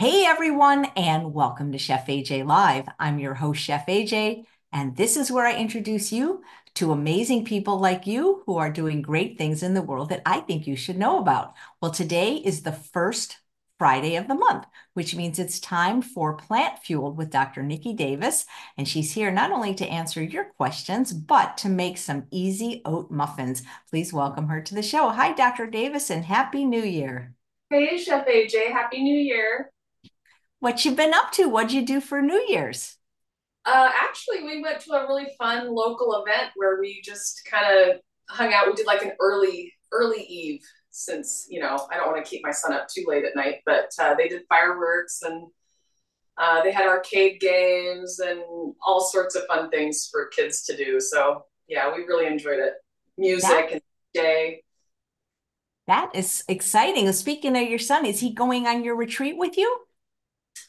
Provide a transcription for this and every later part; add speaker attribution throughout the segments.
Speaker 1: Hey everyone, and welcome to Chef AJ Live. I'm your host, Chef AJ, and this is where I introduce you to amazing people like you who are doing great things in the world that I think you should know about. Well, today is the first Friday of the month, which means it's time for Plant Fueled with Dr. Niki Davis. And she's here not only to answer your questions, but to make some easy oat muffins. Please welcome her to the show. Hi, Dr. Davis, and Happy New Year.
Speaker 2: Hey, Chef AJ, Happy New Year.
Speaker 1: What you've been up to? What'd you do for New Year's?
Speaker 2: Uh, actually, we went to a really fun local event where we just kind of hung out. We did like an early early eve since you know I don't want to keep my son up too late at night, but uh, they did fireworks and uh, they had arcade games and all sorts of fun things for kids to do. So yeah, we really enjoyed it. Music that, and day.
Speaker 1: That is exciting. Speaking of your son, is he going on your retreat with you?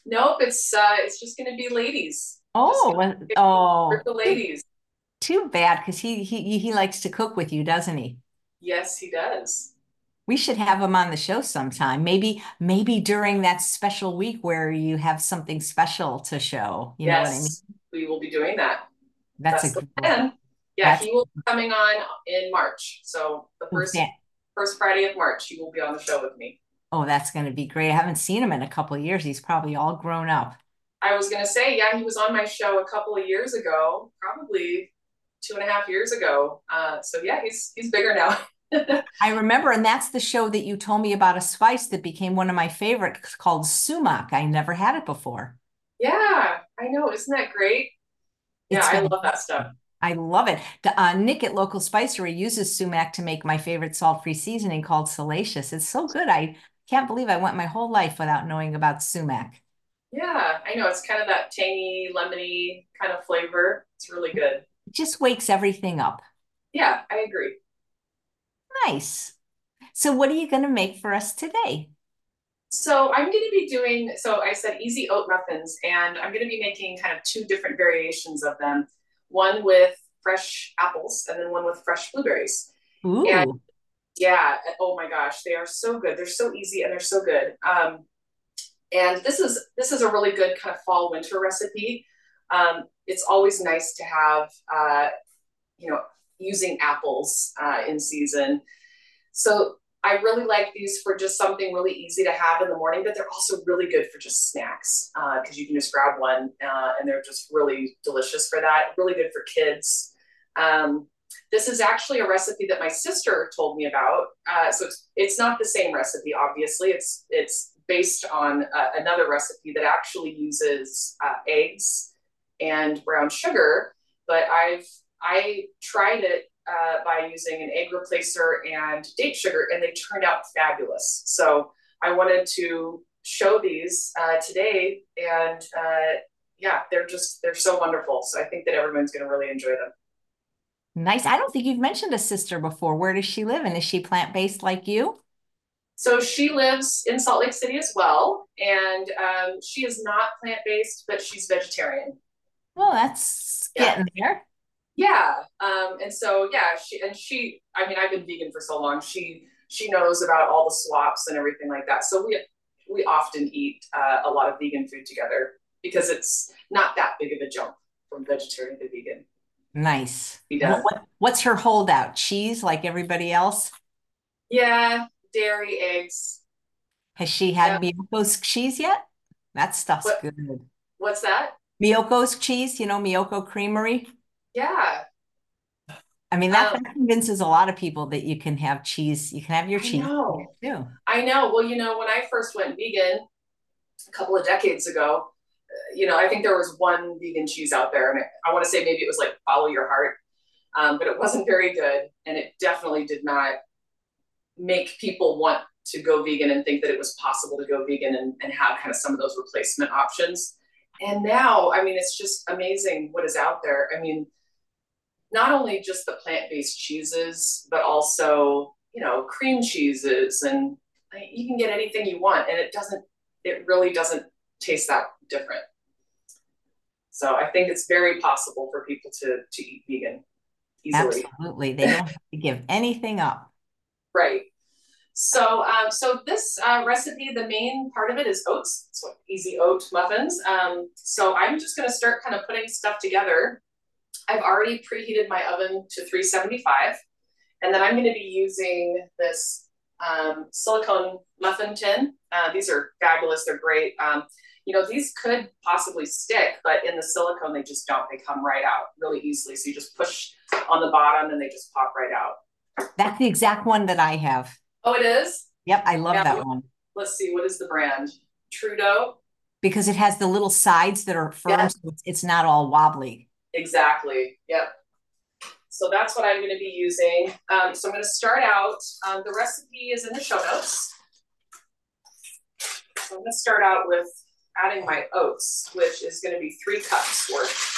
Speaker 2: Nope, it's uh it's just gonna be ladies.
Speaker 1: Oh, oh,
Speaker 2: the ladies.
Speaker 1: Too bad because he he he likes to cook with you, doesn't he?
Speaker 2: Yes, he does.
Speaker 1: We should have him on the show sometime. Maybe maybe during that special week where you have something special to show. You yes, know what I mean?
Speaker 2: We will be doing that.
Speaker 1: That's, That's a good plan.
Speaker 2: Yeah, That's he will be coming on in March. So the first first Friday of March, he will be on the show with me.
Speaker 1: Oh, that's going to be great. I haven't seen him in a couple of years. He's probably all grown up.
Speaker 2: I was going to say, yeah, he was on my show a couple of years ago, probably two and a half years ago. Uh, so yeah, he's he's bigger now.
Speaker 1: I remember, and that's the show that you told me about a spice that became one of my favorites called sumac. I never had it before.
Speaker 2: Yeah, I know. Isn't that great? Yeah, it's I love that stuff.
Speaker 1: I love it. Uh, Nick at Local Spicery uses sumac to make my favorite salt-free seasoning called Salacious. It's so good. I can't believe I went my whole life without knowing about sumac.
Speaker 2: Yeah, I know. It's kind of that tangy, lemony kind of flavor. It's really good.
Speaker 1: It just wakes everything up.
Speaker 2: Yeah, I agree.
Speaker 1: Nice. So, what are you going to make for us today?
Speaker 2: So, I'm going to be doing, so I said easy oat muffins, and I'm going to be making kind of two different variations of them one with fresh apples and then one with fresh blueberries.
Speaker 1: Ooh.
Speaker 2: And yeah. Oh my gosh, they are so good. They're so easy and they're so good. Um, and this is this is a really good kind of fall winter recipe. Um, it's always nice to have uh, you know using apples uh, in season. So I really like these for just something really easy to have in the morning, but they're also really good for just snacks because uh, you can just grab one uh, and they're just really delicious for that. Really good for kids. Um, this is actually a recipe that my sister told me about. Uh, so it's, it's not the same recipe, obviously. It's it's based on uh, another recipe that actually uses uh, eggs and brown sugar. But I've I tried it uh, by using an egg replacer and date sugar, and they turned out fabulous. So I wanted to show these uh, today, and uh, yeah, they're just they're so wonderful. So I think that everyone's going to really enjoy them.
Speaker 1: Nice. I don't think you've mentioned a sister before. Where does she live? And is she plant based like you?
Speaker 2: So she lives in Salt Lake City as well. And um, she is not plant based, but she's vegetarian.
Speaker 1: Well, that's yeah. getting there.
Speaker 2: Yeah. Um, and so, yeah, she, and she, I mean, I've been vegan for so long. She, she knows about all the swaps and everything like that. So we, we often eat uh, a lot of vegan food together because it's not that big of a jump from vegetarian to vegan.
Speaker 1: Nice. What, what's her holdout? Cheese, like everybody else?
Speaker 2: Yeah, dairy, eggs.
Speaker 1: Has she had yeah. Miyoko's cheese yet? That stuff's what, good.
Speaker 2: What's that?
Speaker 1: Miyoko's cheese, you know, Miyoko Creamery.
Speaker 2: Yeah.
Speaker 1: I mean, that, um, that, convinces a lot of people that you can have cheese. You can have your I cheese
Speaker 2: know. too. I know. Well, you know, when I first went vegan a couple of decades ago, you know, I think there was one vegan cheese out there, and I want to say maybe it was like Follow Your Heart, um, but it wasn't very good, and it definitely did not make people want to go vegan and think that it was possible to go vegan and, and have kind of some of those replacement options. And now, I mean, it's just amazing what is out there. I mean, not only just the plant-based cheeses, but also, you know, cream cheeses, and you can get anything you want, and it doesn't. It really doesn't taste that different. So I think it's very possible for people to to eat vegan easily.
Speaker 1: Absolutely. They don't have to give anything up.
Speaker 2: Right. So, um, so this uh, recipe, the main part of it is oats. So easy oat muffins. Um, so I'm just going to start kind of putting stuff together. I've already preheated my oven to 375, and then I'm going to be using this um, silicone muffin tin. Uh, these are fabulous. They're great. You know, these could possibly stick, but in the silicone, they just don't. They come right out really easily. So you just push on the bottom and they just pop right out.
Speaker 1: That's the exact one that I have.
Speaker 2: Oh, it is?
Speaker 1: Yep, I love yeah, that one.
Speaker 2: Let's see, what is the brand? Trudeau?
Speaker 1: Because it has the little sides that are firm, yeah. so it's, it's not all wobbly.
Speaker 2: Exactly. Yep. So that's what I'm going to be using. Um, so I'm going to start out. Um, the recipe is in the show notes. So I'm going to start out with adding my oats, which is going to be three cups worth.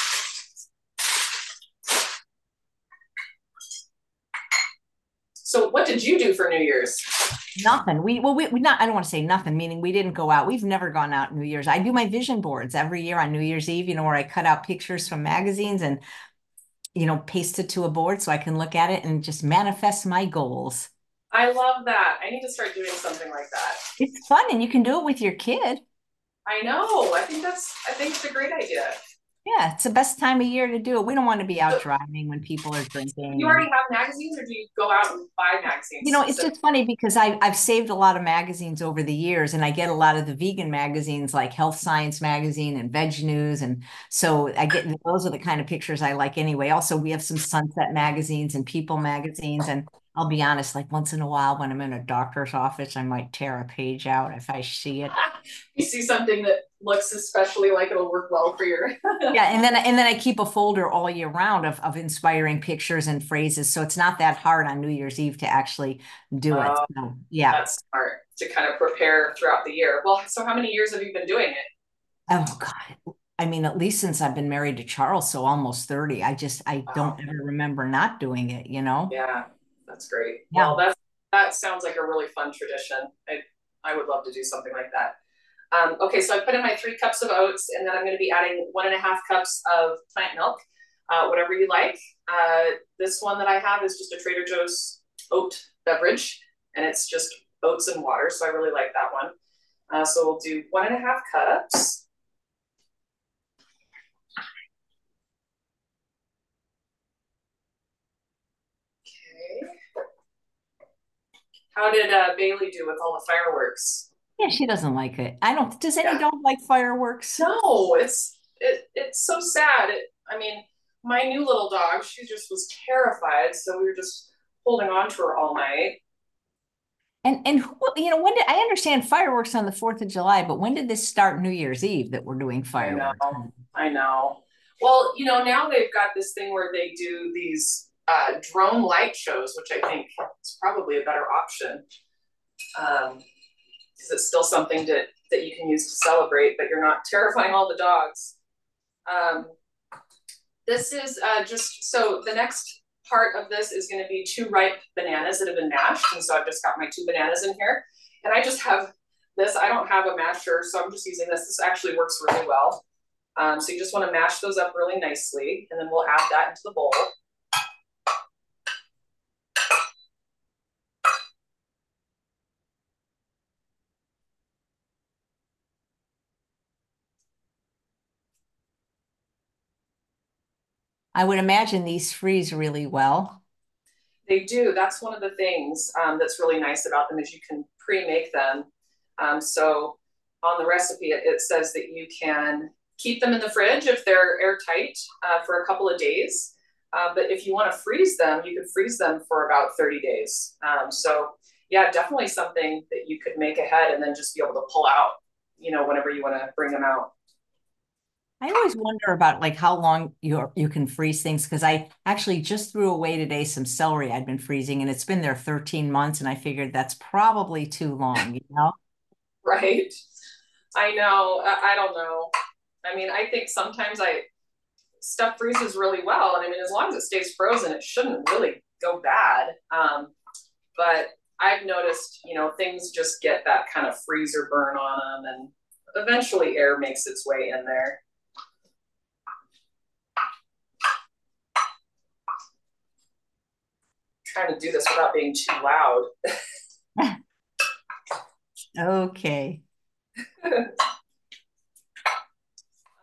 Speaker 2: So what did you do for New Year's?
Speaker 1: Nothing. We well, we, we not. I don't want to say nothing. Meaning we didn't go out. We've never gone out New Year's. I do my vision boards every year on New Year's Eve. You know where I cut out pictures from magazines and you know paste it to a board so I can look at it and just manifest my goals.
Speaker 2: I love that. I need to start doing something like that.
Speaker 1: It's fun and you can do it with your kid.
Speaker 2: I know. I think that's I think it's a great idea.
Speaker 1: Yeah, it's the best time of year to do it. We don't want to be out driving when people are drinking.
Speaker 2: You already have magazines, or do you go out and buy magazines?
Speaker 1: You know, it's so- just funny because I, I've saved a lot of magazines over the years, and I get a lot of the vegan magazines like Health Science Magazine and Veg News, and so I get those are the kind of pictures I like anyway. Also, we have some Sunset magazines and People magazines, and I'll be honest, like once in a while when I'm in a doctor's office, I might tear a page out if I see it.
Speaker 2: you see something that looks especially like it'll work well for your
Speaker 1: Yeah, and then and then I keep a folder all year round of, of inspiring pictures and phrases. So it's not that hard on New Year's Eve to actually do it. Oh, so, yeah.
Speaker 2: That's smart to kind of prepare throughout the year. Well, so how many years have you been doing it?
Speaker 1: Oh God. I mean, at least since I've been married to Charles, so almost 30. I just I don't ever remember not doing it, you know?
Speaker 2: Yeah. That's great. Yeah. Well, that's that sounds like a really fun tradition. I I would love to do something like that. Um, okay, so I put in my three cups of oats, and then I'm going to be adding one and a half cups of plant milk, uh, whatever you like. Uh, this one that I have is just a Trader Joe's oat beverage, and it's just oats and water, so I really like that one. Uh, so we'll do one and a half cups. How did uh, Bailey do with all the fireworks?
Speaker 1: Yeah, she doesn't like it. I don't. Does any yeah. dog like fireworks?
Speaker 2: No, it's it, it's so sad. It, I mean, my new little dog, she just was terrified. So we were just holding on to her all night.
Speaker 1: And and who, you know when did I understand fireworks on the Fourth of July? But when did this start? New Year's Eve that we're doing fireworks.
Speaker 2: I know. I know. Well, you know now they've got this thing where they do these uh, drone light shows, which I think is probably a better option. Um, because it's still something to, that you can use to celebrate, but you're not terrifying all the dogs. Um, this is uh, just so the next part of this is going to be two ripe bananas that have been mashed. And so I've just got my two bananas in here. And I just have this. I don't have a masher, so I'm just using this. This actually works really well. Um, so you just want to mash those up really nicely. And then we'll add that into the bowl.
Speaker 1: I would imagine these freeze really well.
Speaker 2: They do. That's one of the things um, that's really nice about them is you can pre-make them. Um, so on the recipe, it, it, says that you can keep them in the fridge if they're airtight uh, for a couple of days. Uh, but if you want to freeze them, you can freeze them for about 30 days. Um, so yeah, definitely something that you could make ahead and then just be able to pull out, you know, whenever you want to bring them out.
Speaker 1: I always wonder about like how long you you can freeze things because I actually just threw away today some celery I'd been freezing and it's been there 13 months and I figured that's probably too long, you know?
Speaker 2: right. I know. I, don't know. I mean, I think sometimes I stuff freezes really well, and I mean, as long as it stays frozen, it shouldn't really go bad. Um, but I've noticed, you know, things just get that kind of freezer burn on them, and eventually air makes its way in there. Trying to do this without being too loud.
Speaker 1: Okay.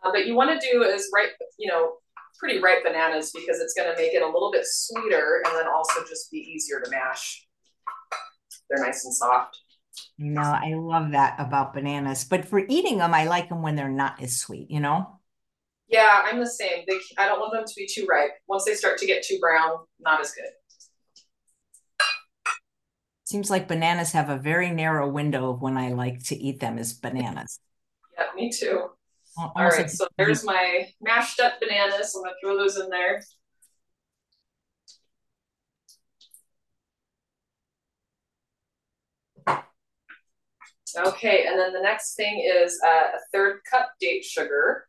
Speaker 2: Uh, but you want to do is ripe, you know, pretty ripe bananas because it's going to make it a little bit sweeter and then also just be easier to mash. They're nice and soft.
Speaker 1: No, I love that about bananas. But for eating them, I like them when they're not as sweet, you know?
Speaker 2: Yeah, I'm the same. They, I don't want them to be too ripe. Once they start to get too brown, not as good.
Speaker 1: Seems like bananas have a very narrow window of when I like to eat them is bananas.
Speaker 2: Yeah, me too. Almost All right, like so there's my mashed up bananas. I'm gonna throw those in there. Okay, and then the next thing is uh, a third cup date sugar.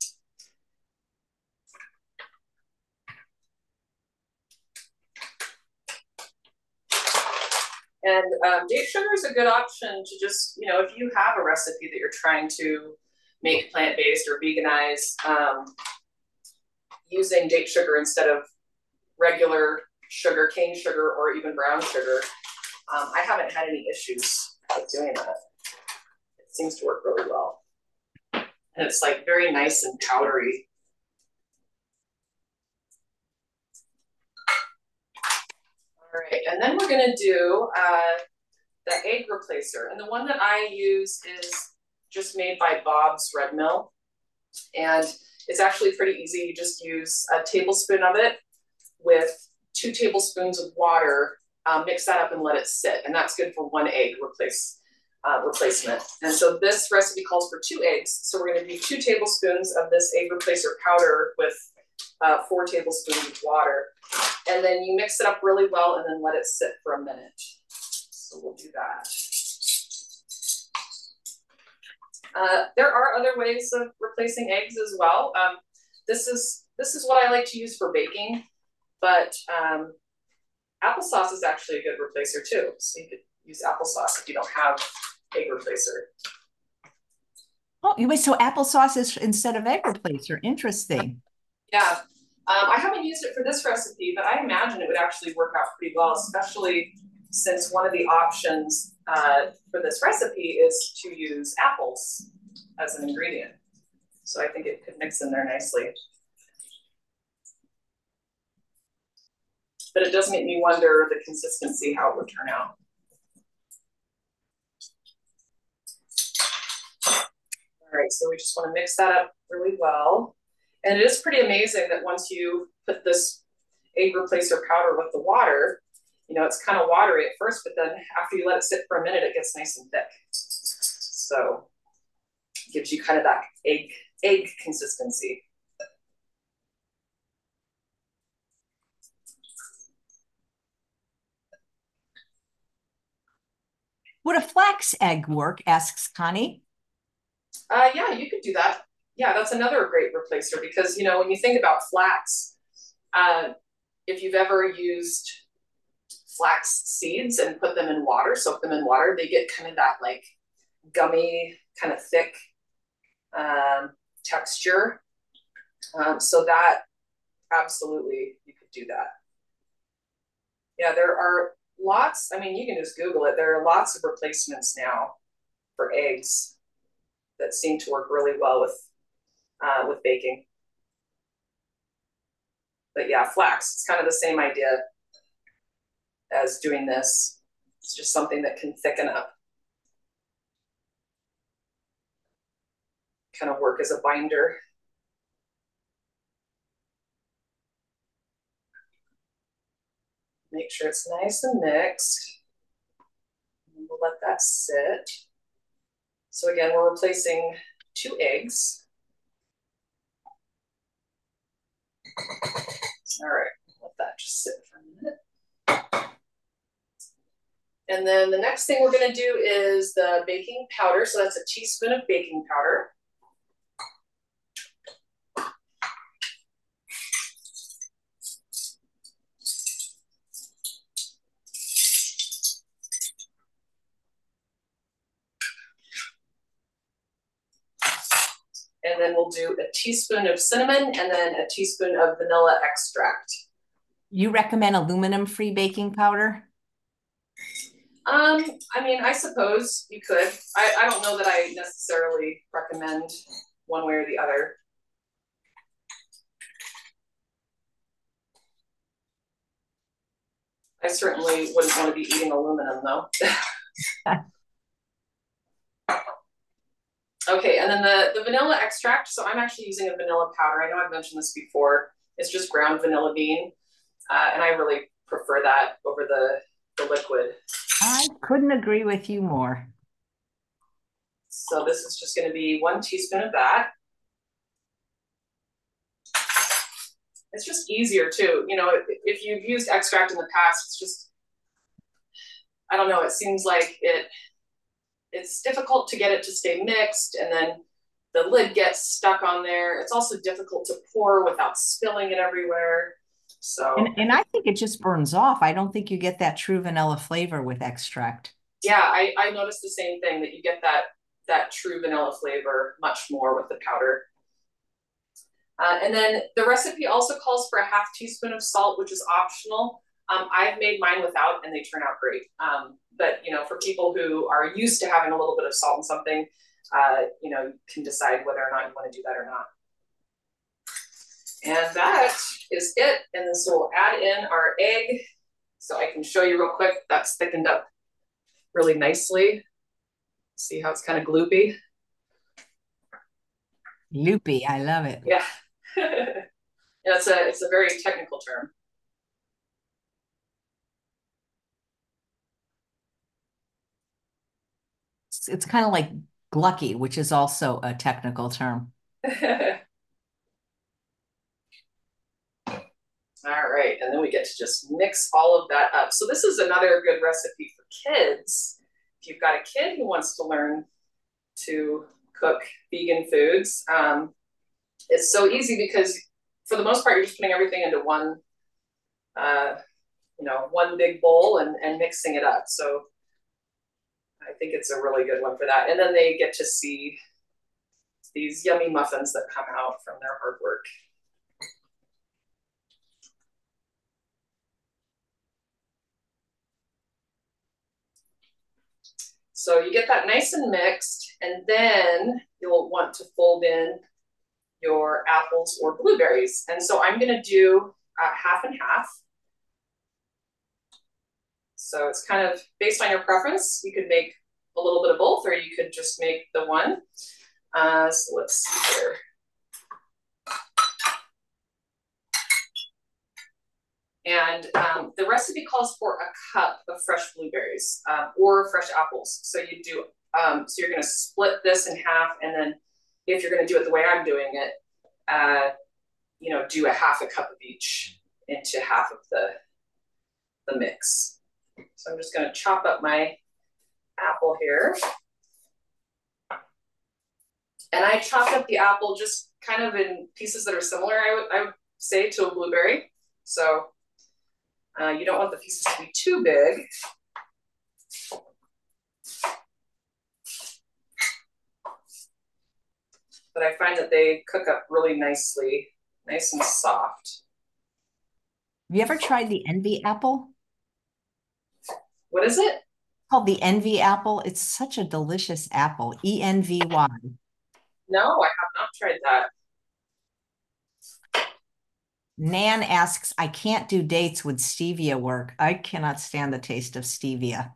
Speaker 2: And um, date sugar is a good option to just, you know, if you have a recipe that you're trying to make plant-based or veganize, um, using date sugar instead of regular sugar, cane sugar, or even brown sugar, um, I haven't had any issues with doing that. It seems to work really well. And it's like very nice and powdery. All right, and then we're gonna do uh, the egg replacer. And the one that I use is just made by Bob's Red Mill. And it's actually pretty easy. You just use a tablespoon of it with two tablespoons of water, um, mix that up and let it sit. And that's good for one egg replace, uh, replacement. And so this recipe calls for two eggs. So we're gonna do two tablespoons of this egg replacer powder with uh, four tablespoons of water. And then you mix it up really well and then let it sit for a minute. So we'll do that. Uh, there are other ways of replacing eggs as well. Um, this is this is what I like to use for baking, but um, applesauce is actually a good replacer too. So you could use applesauce if you don't have egg replacer.
Speaker 1: Oh, you wait, so applesauce is instead of egg replacer. Interesting.
Speaker 2: Yeah. Um, I haven't used it for this recipe, but I imagine it would actually work out pretty well, especially since one of the options uh, for this recipe is to use apples as an ingredient. So I think it could mix in there nicely. But it does make me wonder the consistency, how it would turn out. All right, so we just want to mix that up really well. And it is pretty amazing that once you put this egg replacer powder with the water, you know, it's kind of watery at first, but then after you let it sit for a minute, it gets nice and thick. So it gives you kind of that egg egg consistency.
Speaker 1: Would a flax egg work? asks Connie.
Speaker 2: Uh, yeah, you could do that. Yeah, that's another great replacer because, you know, when you think about flax, uh, if you've ever used flax seeds and put them in water, soak them in water, they get kind of that like gummy, kind of thick um, texture. Um, so that absolutely you could do that. Yeah, there are lots. I mean, you can just Google it. There are lots of replacements now for eggs that seem to work really well with uh, with baking. But yeah, flax, it's kind of the same idea as doing this. It's just something that can thicken up. Kind of work as a binder. Make sure it's nice and mixed. We'll let that sit. So again, we're replacing two eggs. All right, let that just sit for a minute. And then the next thing we're gonna do is the baking powder. So that's a teaspoon of baking powder. And then we'll do a teaspoon of cinnamon and then a teaspoon of vanilla extract.
Speaker 1: You recommend aluminum free baking powder?
Speaker 2: Um, I mean, I suppose you could. I, I don't know that I necessarily recommend one way or the other. I certainly wouldn't want to be eating aluminum though. okay, and then the, the vanilla extract. So I'm actually using a vanilla powder. I know I've mentioned this before. It's just ground vanilla bean. Uh, and I really prefer that over the, the liquid.
Speaker 1: I couldn't agree with you more.
Speaker 2: So this is just going to be one teaspoon of that. it's just easier too. You know, if you've used extract in the past, it's just, I don't know, it seems like it, it's difficult to get it to stay mixed and then the lid gets stuck on there. It's also difficult to pour without spilling it everywhere. So,
Speaker 1: and, and I think it just burns off. I don't think you get that true vanilla flavor with extract.
Speaker 2: Yeah, I, I noticed the same thing that you get that that true vanilla flavor much more with the powder. Uh, and then the recipe also calls for a half teaspoon of salt, which is optional. Um, I've made mine without and they turn out great. Um, but, you know, for people who are used to having a little bit of salt in something, uh, you know, you can decide whether or not you want to do that or not. And that is it. And then so we'll add in our egg. So I can show you real quick. That's thickened up really nicely. See how it's kind of gloopy?
Speaker 1: Loopy, I love it.
Speaker 2: Yeah. it's a it's a very technical term.
Speaker 1: It's, kind of like glucky, which is also a technical term.
Speaker 2: All right, and then we get to just mix all of that up. So this is another good recipe for kids. If you've got a kid who wants to learn to cook vegan foods, um, it's so easy because for the most part, you're just putting everything into one, uh, you know, one big bowl and, and mixing it up. So I think it's a really good one for that. And then they get to see these yummy muffins that come out from their hard work. So you get that nice and mixed, and then you'll want to fold in your apples or blueberries. And so I'm gonna do uh, half and half. So it's kind of based on your preference. You could make a little bit of both, or you could just make the one. Uh, so let's see here. And um, the recipe calls for a cup of fresh blueberries um, or fresh apples. So you do, um, so you're going to split this in half, and then if you're going to do it the way I'm doing it, uh, you know, do a half a cup of each into half of the the mix. So I'm just going to chop up my apple here. And I chopped up the apple just kind of in pieces that are similar, I would, I would say, to a blueberry. So uh, you don't want the pieces to be too big. But I find that they cook up really nicely, nice and soft.
Speaker 1: Have you ever tried the envy apple?
Speaker 2: What is it?
Speaker 1: Called the envy apple. It's such a delicious apple. E N V Y.
Speaker 2: No, I have not tried that.
Speaker 1: Nan asks, I can't do dates with stevia work. I cannot stand the taste of stevia.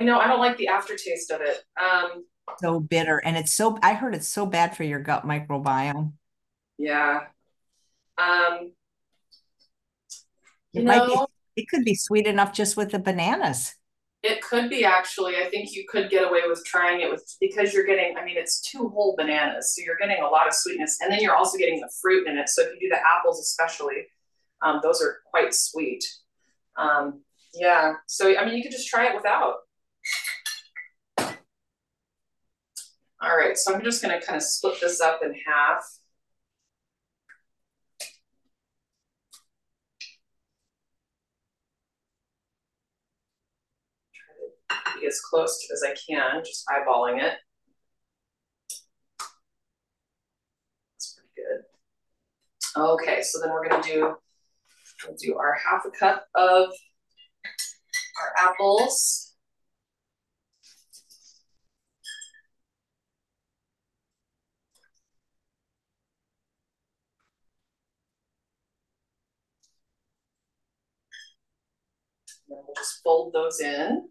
Speaker 2: I know, I don't like the aftertaste of it. Um,
Speaker 1: so bitter. And it's so, I heard it's so bad for your gut microbiome.
Speaker 2: Yeah. Um,
Speaker 1: it might know, be, it could be sweet enough just with the bananas.
Speaker 2: It could be actually. I think you could get away with trying it with because you're getting, I mean, it's two whole bananas. So you're getting a lot of sweetness. And then you're also getting the fruit in it. So if you do the apples, especially, um, those are quite sweet. Um, yeah. So, I mean, you could just try it without. All right. So I'm just going to kind of split this up in half. as close to as I can, just eyeballing it. That's pretty good. Okay, so then we're gonna do, we'll do our half a cup of our apples. we'll just fold those in.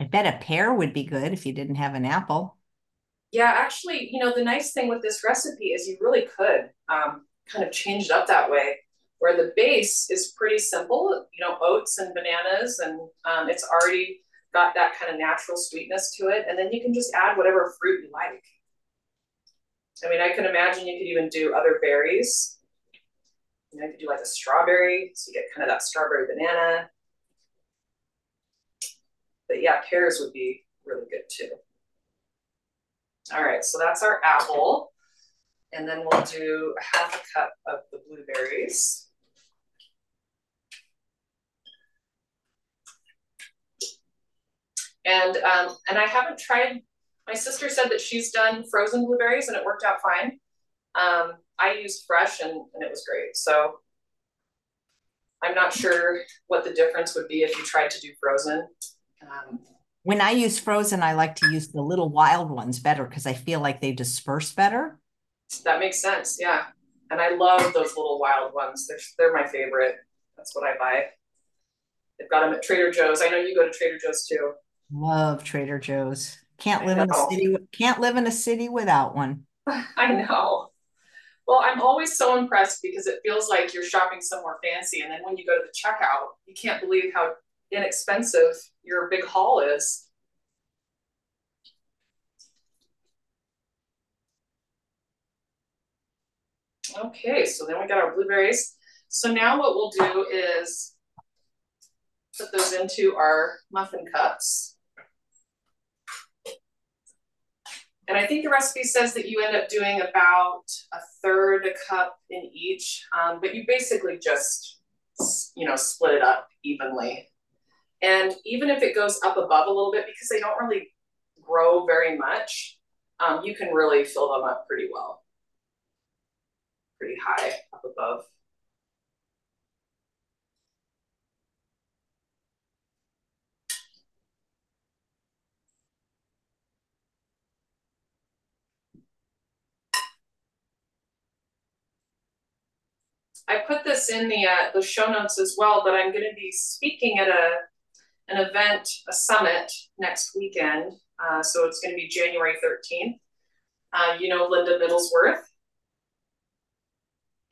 Speaker 1: I bet a pear would be good if you didn't have an apple.
Speaker 2: Yeah, actually, you know, the nice thing with this recipe is you really could um, kind of change it up that way, where the base is pretty simple, you know, oats and bananas, and um, it's already got that kind of natural sweetness to it. And then you can just add whatever fruit you like. I mean, I can imagine you could even do other berries. You know, you could do like a strawberry, so you get kind of that strawberry banana. But yeah, pears would be really good too. All right, so that's our apple. And then we'll do half a cup of the blueberries. And um, and I haven't tried. My sister said that she's done frozen blueberries and it worked out fine. Um, I used fresh and, and it was great. So I'm not sure what the difference would be if you tried to do frozen. Um,
Speaker 1: when I use frozen, I like to use the little wild ones better because I feel like they disperse better.
Speaker 2: That makes sense. Yeah. And I love those little wild ones. They're, they're my favorite. That's what I buy. They've got them at Trader Joe's. I know you go to Trader Joe's too.
Speaker 1: Love Trader Joe's. Can't live in a city. Can't live in a city without one.
Speaker 2: I know. Well, I'm always so impressed because it feels like you're shopping somewhere fancy, and then when you go to the checkout, you can't believe how inexpensive your big haul is. Okay, so then we got our blueberries. So now what we'll do is put those into our muffin cups. And I think the recipe says that you end up doing about a third a cup in each, um, but you basically just, you know, split it up evenly. And even if it goes up above a little bit, because they don't really grow very much, um, you can really fill them up pretty well. Pretty high up above. I put this in the uh, the show notes as well, but I'm going to be speaking at a an event, a summit next weekend. Uh, so it's going to be January 13th. Uh, you know Linda Middlesworth?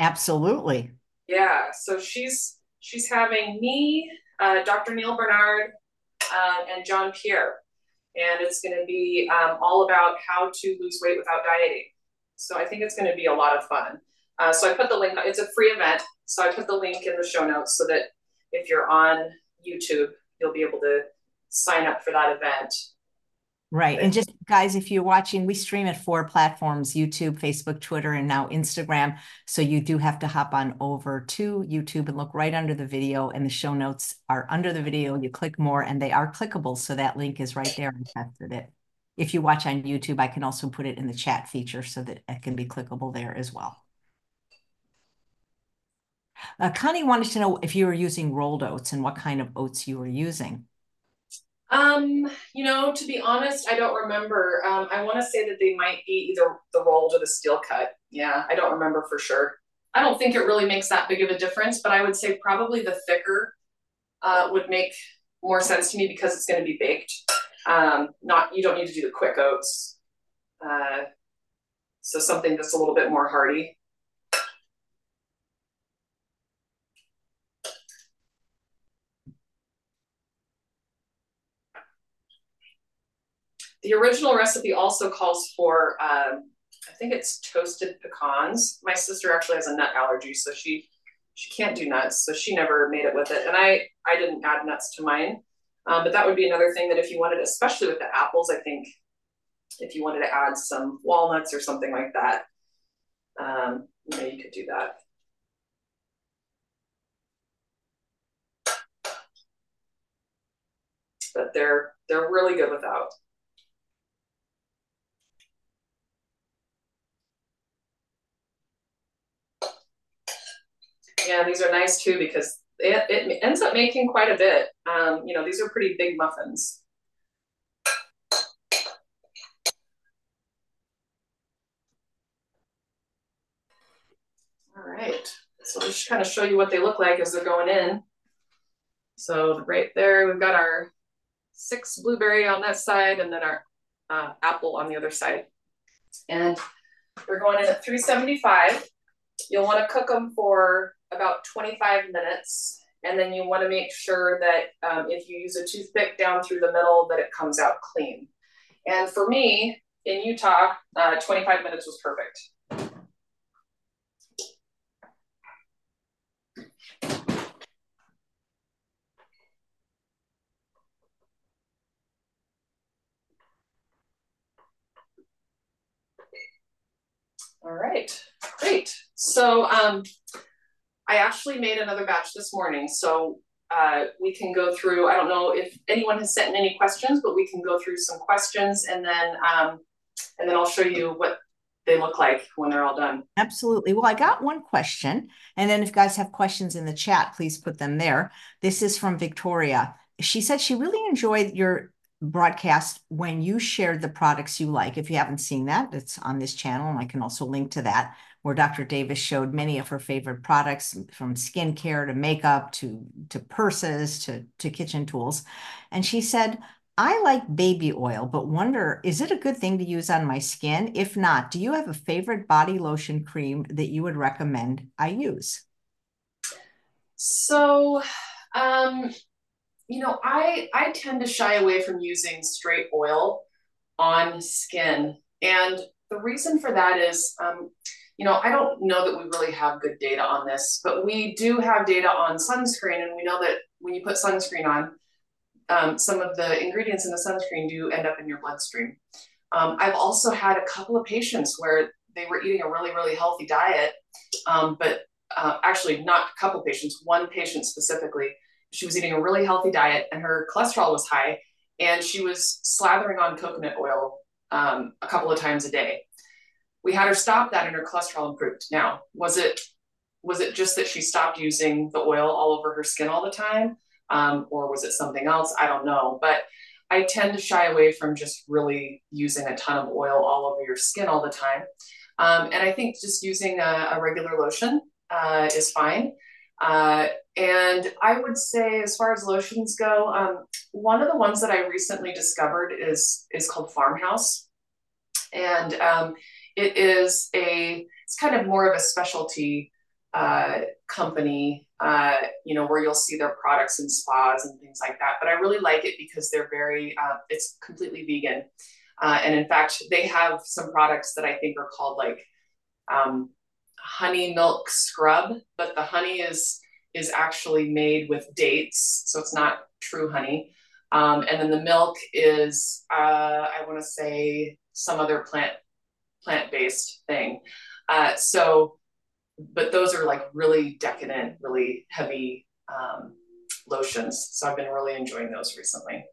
Speaker 1: Absolutely.
Speaker 2: Yeah. So she's she's having me, uh, Dr. Neal Barnard, uh, and John Pierre, and it's going to be um, all about how to lose weight without dieting. So I think it's going to be a lot of fun. Uh, so I put the link. It's a free event, so I put the link in the show notes so that if you're on YouTube, you'll be able to sign up for that event.
Speaker 1: Right. And just guys, if you're watching, we stream at four platforms YouTube, Facebook, Twitter, and now Instagram. So you do have to hop on over to YouTube and look right under the video, and the show notes are under the video. You click more, and they are clickable. So that link is right there. I tested it. If you watch on YouTube, I can also put it in the chat feature so that it can be clickable there as well. Uh, Connie wanted to know if you were using rolled oats and what kind of oats you were using.
Speaker 2: Um, you know, to be honest, I don't remember. Um, I want to say that they might be either the rolled or the steel cut. Yeah, I don't remember for sure. I don't think it really makes that big of a difference, but I would say probably the thicker uh, would make more sense to me because it's going to be baked. Um, not you don't need to do the quick oats. Uh, so something that's a little bit more hearty. The original recipe also calls for, um, I think it's toasted pecans. My sister actually has a nut allergy, so she she can't do nuts, so she never made it with it. And I I didn't add nuts to mine, um, but that would be another thing that if you wanted, especially with the apples, I think if you wanted to add some walnuts or something like that, um, you know, you could do that. But they're they're really good without. Yeah, these are nice too because it, it ends up making quite a bit. Um, you know, these are pretty big muffins. All right. So I'll just kind of show you what they look like as they're going in. So right there, we've got our six blueberry on that side and then our uh, apple on the other side. And they're going in at 375. You'll want to cook them for about 25 minutes. And then you want to make sure that um, if you use a toothpick down through the middle, that it comes out clean. And for me, in Utah, uh, 25 minutes was perfect. All right, great. So um, I actually made another batch this morning. So uh, we can go through, I don't know if anyone has sent in any questions, but we can go through some questions and then um, and then I'll show you what they look like when they're all done.
Speaker 1: Absolutely. Well, I got one question. And then if guys have questions in the chat, please put them there. This is from Victoria. She said she really enjoyed your broadcast when you shared the products you like. If you haven't seen that, it's on this channel, and I can also link to that, where Dr. Davis showed many of her favorite products from skincare to makeup to, to purses to, to kitchen tools. And she said, I like baby oil, but wonder, is it a good thing to use on my skin? If not, do you have a favorite body lotion cream that you would recommend I use?
Speaker 2: So, um, you know, I I tend to shy away from using straight oil on skin, and the reason for that is, um, you know, I don't know that we really have good data on this, but we do have data on sunscreen, and we know that when you put sunscreen on, um, some of the ingredients in the sunscreen do end up in your bloodstream. Um, I've also had a couple of patients where they were eating a really, really healthy diet, um, but uh, actually not a couple patients, one patient specifically, she was eating a really healthy diet and her cholesterol was high and she was slathering on coconut oil um, a couple of times a day. We had her stop that and her cholesterol improved. Now, was it was it just that she stopped using the oil all over her skin all the time? Um, or was it something else? I don't know. But I tend to shy away from just really using a ton of oil all over your skin all the time. Um, and I think just using a, a regular lotion uh, is fine. Uh, and I would say, as far as lotions go, um, one of the ones that I recently discovered is is called Farmhouse, and um, it is a it's kind of more of a specialty uh, company, uh, you know, where you'll see their products in spas and things like that. But I really like it because they're very, uh, it's completely vegan. Uh, and in fact, they have some products that I think are called like um, honey milk scrub, but the honey is is actually made with dates, so it's not true honey. Um, and then the milk is, uh, I want to say, some other plant plant based thing. Uh, so but those are like really decadent, really heavy um, lotions. So I've been really enjoying those recently.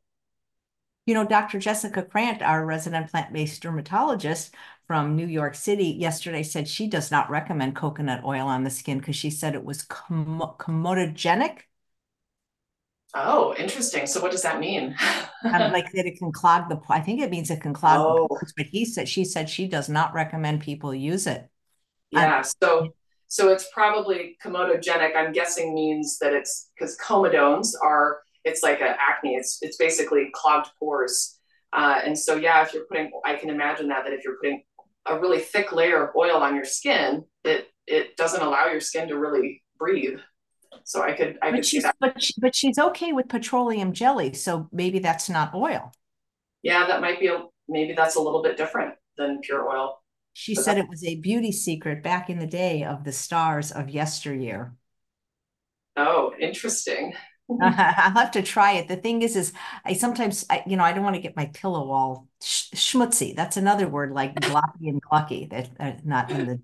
Speaker 1: You know, Dr. Jessica Krant, our resident plant based dermatologist from New York City, yesterday said she does not recommend coconut oil on the skin because she said it was com-.
Speaker 2: Oh, interesting. So what does that mean?
Speaker 1: um, like that it can clog the I think it means it can clog oh. the pores, but he said she said she does not recommend people use it.
Speaker 2: Yeah. Um, so so it's probably comedogenic. I'm guessing means that it's because comedones are it's like an acne. It's it's basically clogged pores. Uh, and so yeah, if you're putting, I can imagine that that if you're putting a really thick layer of oil on your skin, it it doesn't allow your skin to really breathe. So I could I but could see that.
Speaker 1: But she, but she's okay with petroleum jelly, so maybe that's not oil.
Speaker 2: Yeah, that might be a maybe that's a little bit different than pure oil.
Speaker 1: She said it was a beauty secret back in the day of the stars of yesteryear.
Speaker 2: Oh, interesting.
Speaker 1: I'll have to try it. The thing is, is I sometimes, I, you know, I don't want to get my pillow all sh- schmutzy. That's another word like gloppy and clucky. That uh, not in the.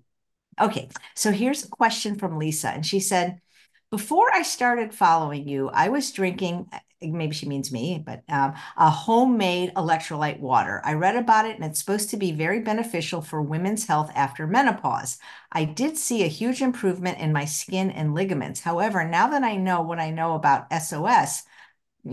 Speaker 1: Okay, so here's a question from Lisa, and she said, "Before I started following you, I was drinking maybe she means me, but um, a homemade electrolyte water. I read about it and it's supposed to be very beneficial for women's health after menopause. I did see a huge improvement in my skin and ligaments. However, now that I know what I know about SOS,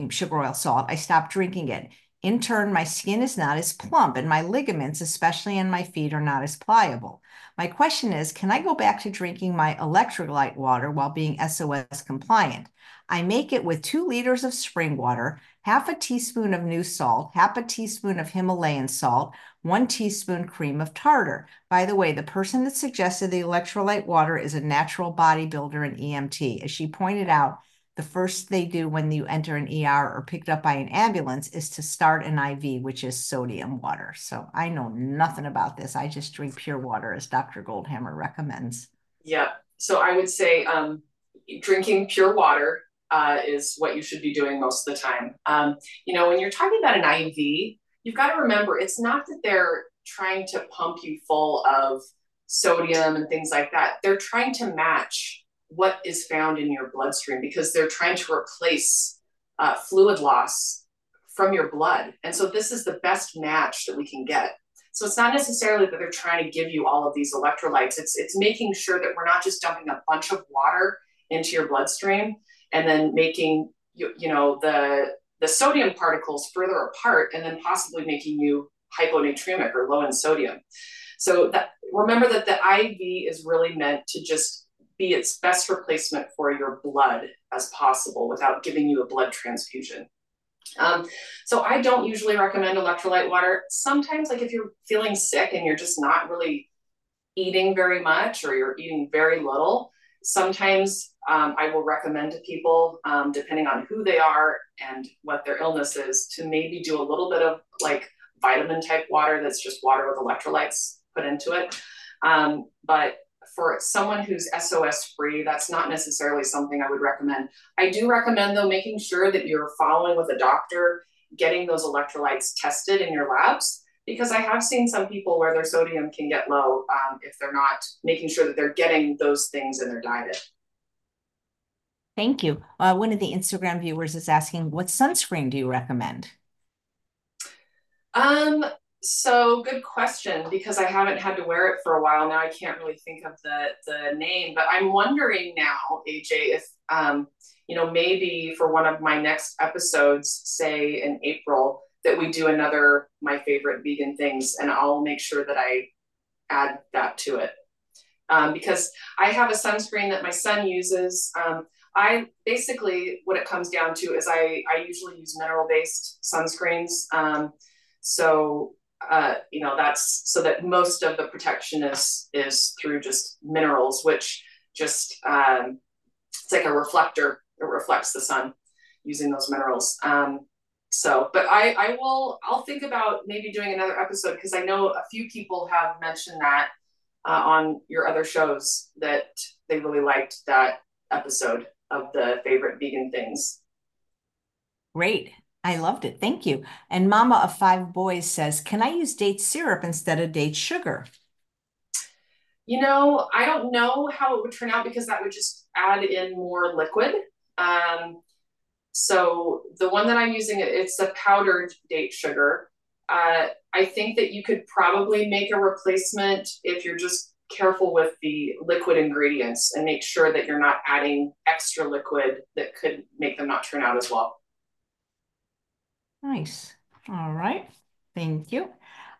Speaker 1: sugar oil salt, I stopped drinking it. In turn, my skin is not as plump and my ligaments, especially in my feet, are not as pliable. My question is, can I go back to drinking my electrolyte water while being SOS compliant? I make it with two liters of spring water, half a teaspoon of new salt, half a teaspoon of Himalayan salt, one teaspoon cream of tartar. By the way, the person that suggested the electrolyte water is a natural bodybuilder and EMT. As she pointed out, the first they do when you enter an ER or picked up by an ambulance is to start an IV, which is sodium water. So I know nothing about this. I just drink pure water as Dr. Goldhamer recommends.
Speaker 2: Yeah. So I would say um, drinking pure water uh, is what you should be doing most of the time. Um, you know, when you're talking about an IV, you've got to remember it's not that they're trying to pump you full of sodium and things like that. They're trying to match what is found in your bloodstream because they're trying to replace uh, fluid loss from your blood. And so this is the best match that we can get. So it's not necessarily that they're trying to give you all of these electrolytes. It's it's making sure that we're not just dumping a bunch of water into your bloodstream and then making you, you know the the sodium particles further apart and then possibly making you hyponatremic or low in sodium. So that remember that the IV is really meant to just be its best replacement for your blood as possible without giving you a blood transfusion. Um, so I don't usually recommend electrolyte water. Sometimes, like if you're feeling sick and you're just not really eating very much or you're eating very little, sometimes um, I will recommend to people, um, depending on who they are and what their illness is, to maybe do a little bit of like vitamin type water that's just water with electrolytes put into it. Um, but for someone who's SOS free, that's not necessarily something I would recommend. I do recommend, though, making sure that you're following with a doctor, getting those electrolytes tested in your labs, because I have seen some people where their sodium can get low um, if they're not making sure that they're getting those things in their diet.
Speaker 1: Thank you. Uh, one of the Instagram viewers is asking, what sunscreen do you recommend?
Speaker 2: Um, so good question because I haven't had to wear it for a while now. I can't really think of the the name, but I'm wondering now, AJ, if um, you know maybe for one of my next episodes, say in April, that we do another my favorite vegan things, and I'll make sure that I add that to it um, because I have a sunscreen that my son uses. Um, I basically what it comes down to is I I usually use mineral based sunscreens. Um, so uh, you know that's so that most of the protection is is through just minerals which just um, it's like a reflector it reflects the sun using those minerals. Um, so but i i will i'll think about maybe doing another episode because i know a few people have mentioned that uh, on your other shows that they really liked that episode of the favorite vegan things.
Speaker 1: Great I loved it. Thank you. And Mama of Five Boys says, Can I use date syrup instead of date sugar?
Speaker 2: You know, I don't know how it would turn out because that would just add in more liquid. Um, so the one that I'm using, it's a powdered date sugar. Uh, I think that you could probably make a replacement if you're just careful with the liquid ingredients and make sure that you're not adding extra liquid that could make them not turn out as well.
Speaker 1: Nice. All right. Thank you.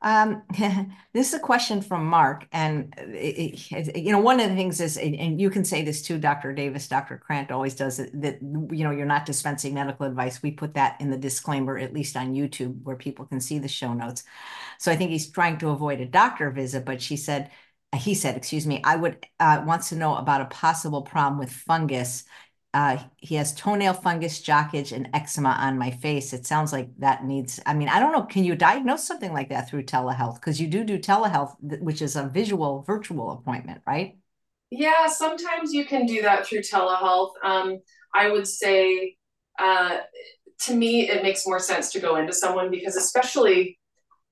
Speaker 1: Um, this is a question from Mark, and it, it, you know, one of the things is, and you can say this too, Dr. Davis, Dr. Krant always does it, that you know you're not dispensing medical advice. We put that in the disclaimer, at least on YouTube, where people can see the show notes. So I think he's trying to avoid a doctor visit, but she said, he said, excuse me, I would uh, wants to know about a possible problem with fungus uh, he has toenail fungus, jock itch, and eczema on my face. It sounds like that needs, I mean, I don't know. Can you diagnose something like that through telehealth? Because you do do telehealth, which is a visual virtual appointment, right?
Speaker 2: Yeah, sometimes you can do that through telehealth. Um, I would say, uh, to me, it makes more sense to go into someone because, especially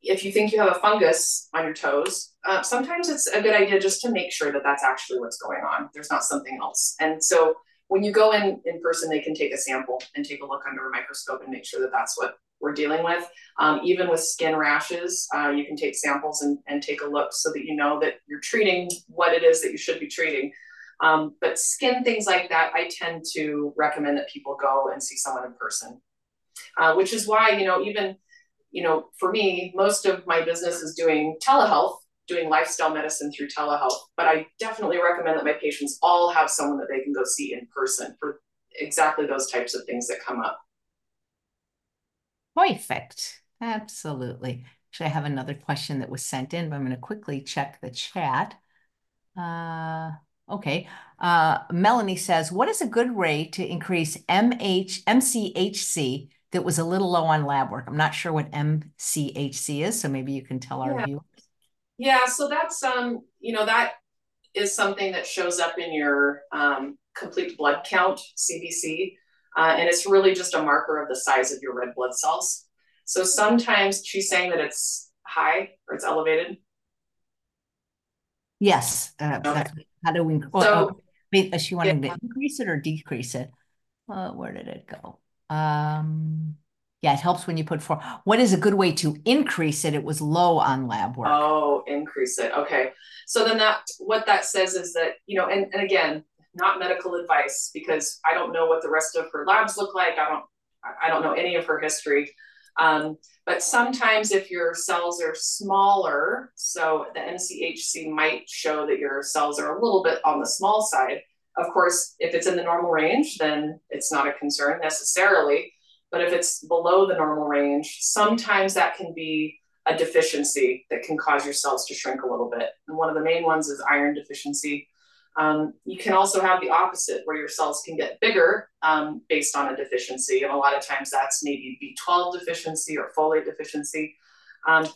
Speaker 2: if you think you have a fungus on your toes, uh, sometimes it's a good idea just to make sure that that's actually what's going on. There's not something else. And so, when you go in in person, they can take a sample and take a look under a microscope and make sure that that's what we're dealing with. Um, even with skin rashes, uh, you can take samples and, and take a look so that you know that you're treating what it is that you should be treating. Um, but skin things like that, I tend to recommend that people go and see someone in person, uh, which is why, you know, even you know, for me, most of my business is doing telehealth, doing lifestyle medicine through telehealth. But I definitely recommend that my patients all have someone that they can go see in person for exactly those types of things that come up.
Speaker 1: Perfect. Absolutely. Actually, I have another question that was sent in, but I'm going to quickly check the chat. Uh, okay. Uh, Melanie says, what is a good way to increase MH, MCHC that was a little low on lab work? I'm not sure what MCHC is, so maybe you can tell our
Speaker 2: yeah.
Speaker 1: viewers.
Speaker 2: Yeah, so that's, um, you know, that is something that shows up in your um, complete blood count, CBC. Uh, and it's really just a marker of the size of your red blood cells. So sometimes she's saying that it's high or it's elevated.
Speaker 1: Yes. Uh, okay. How do we? Well, so, oh, wait, is she wanting yeah. to increase it or decrease it? Uh, where did it go? Um, yeah, it helps when you put four. What is a good way to increase it? It was low on lab work.
Speaker 2: Oh, increase it. Okay. So then that what that says is that, you know, and, and again, not medical advice because I don't know what the rest of her labs look like. I don't I don't know any of her history. Um, but sometimes if your cells are smaller, so the MCHC might show that your cells are a little bit on the small side. Of course, if it's in the normal range, then it's not a concern necessarily. But if it's below the normal range, sometimes that can be a deficiency that can cause your cells to shrink a little bit. And one of the main ones is iron deficiency. Um, you can also have the opposite, where your cells can get bigger um, based on a deficiency. And a lot of times that's maybe B12 deficiency or folate deficiency. Um,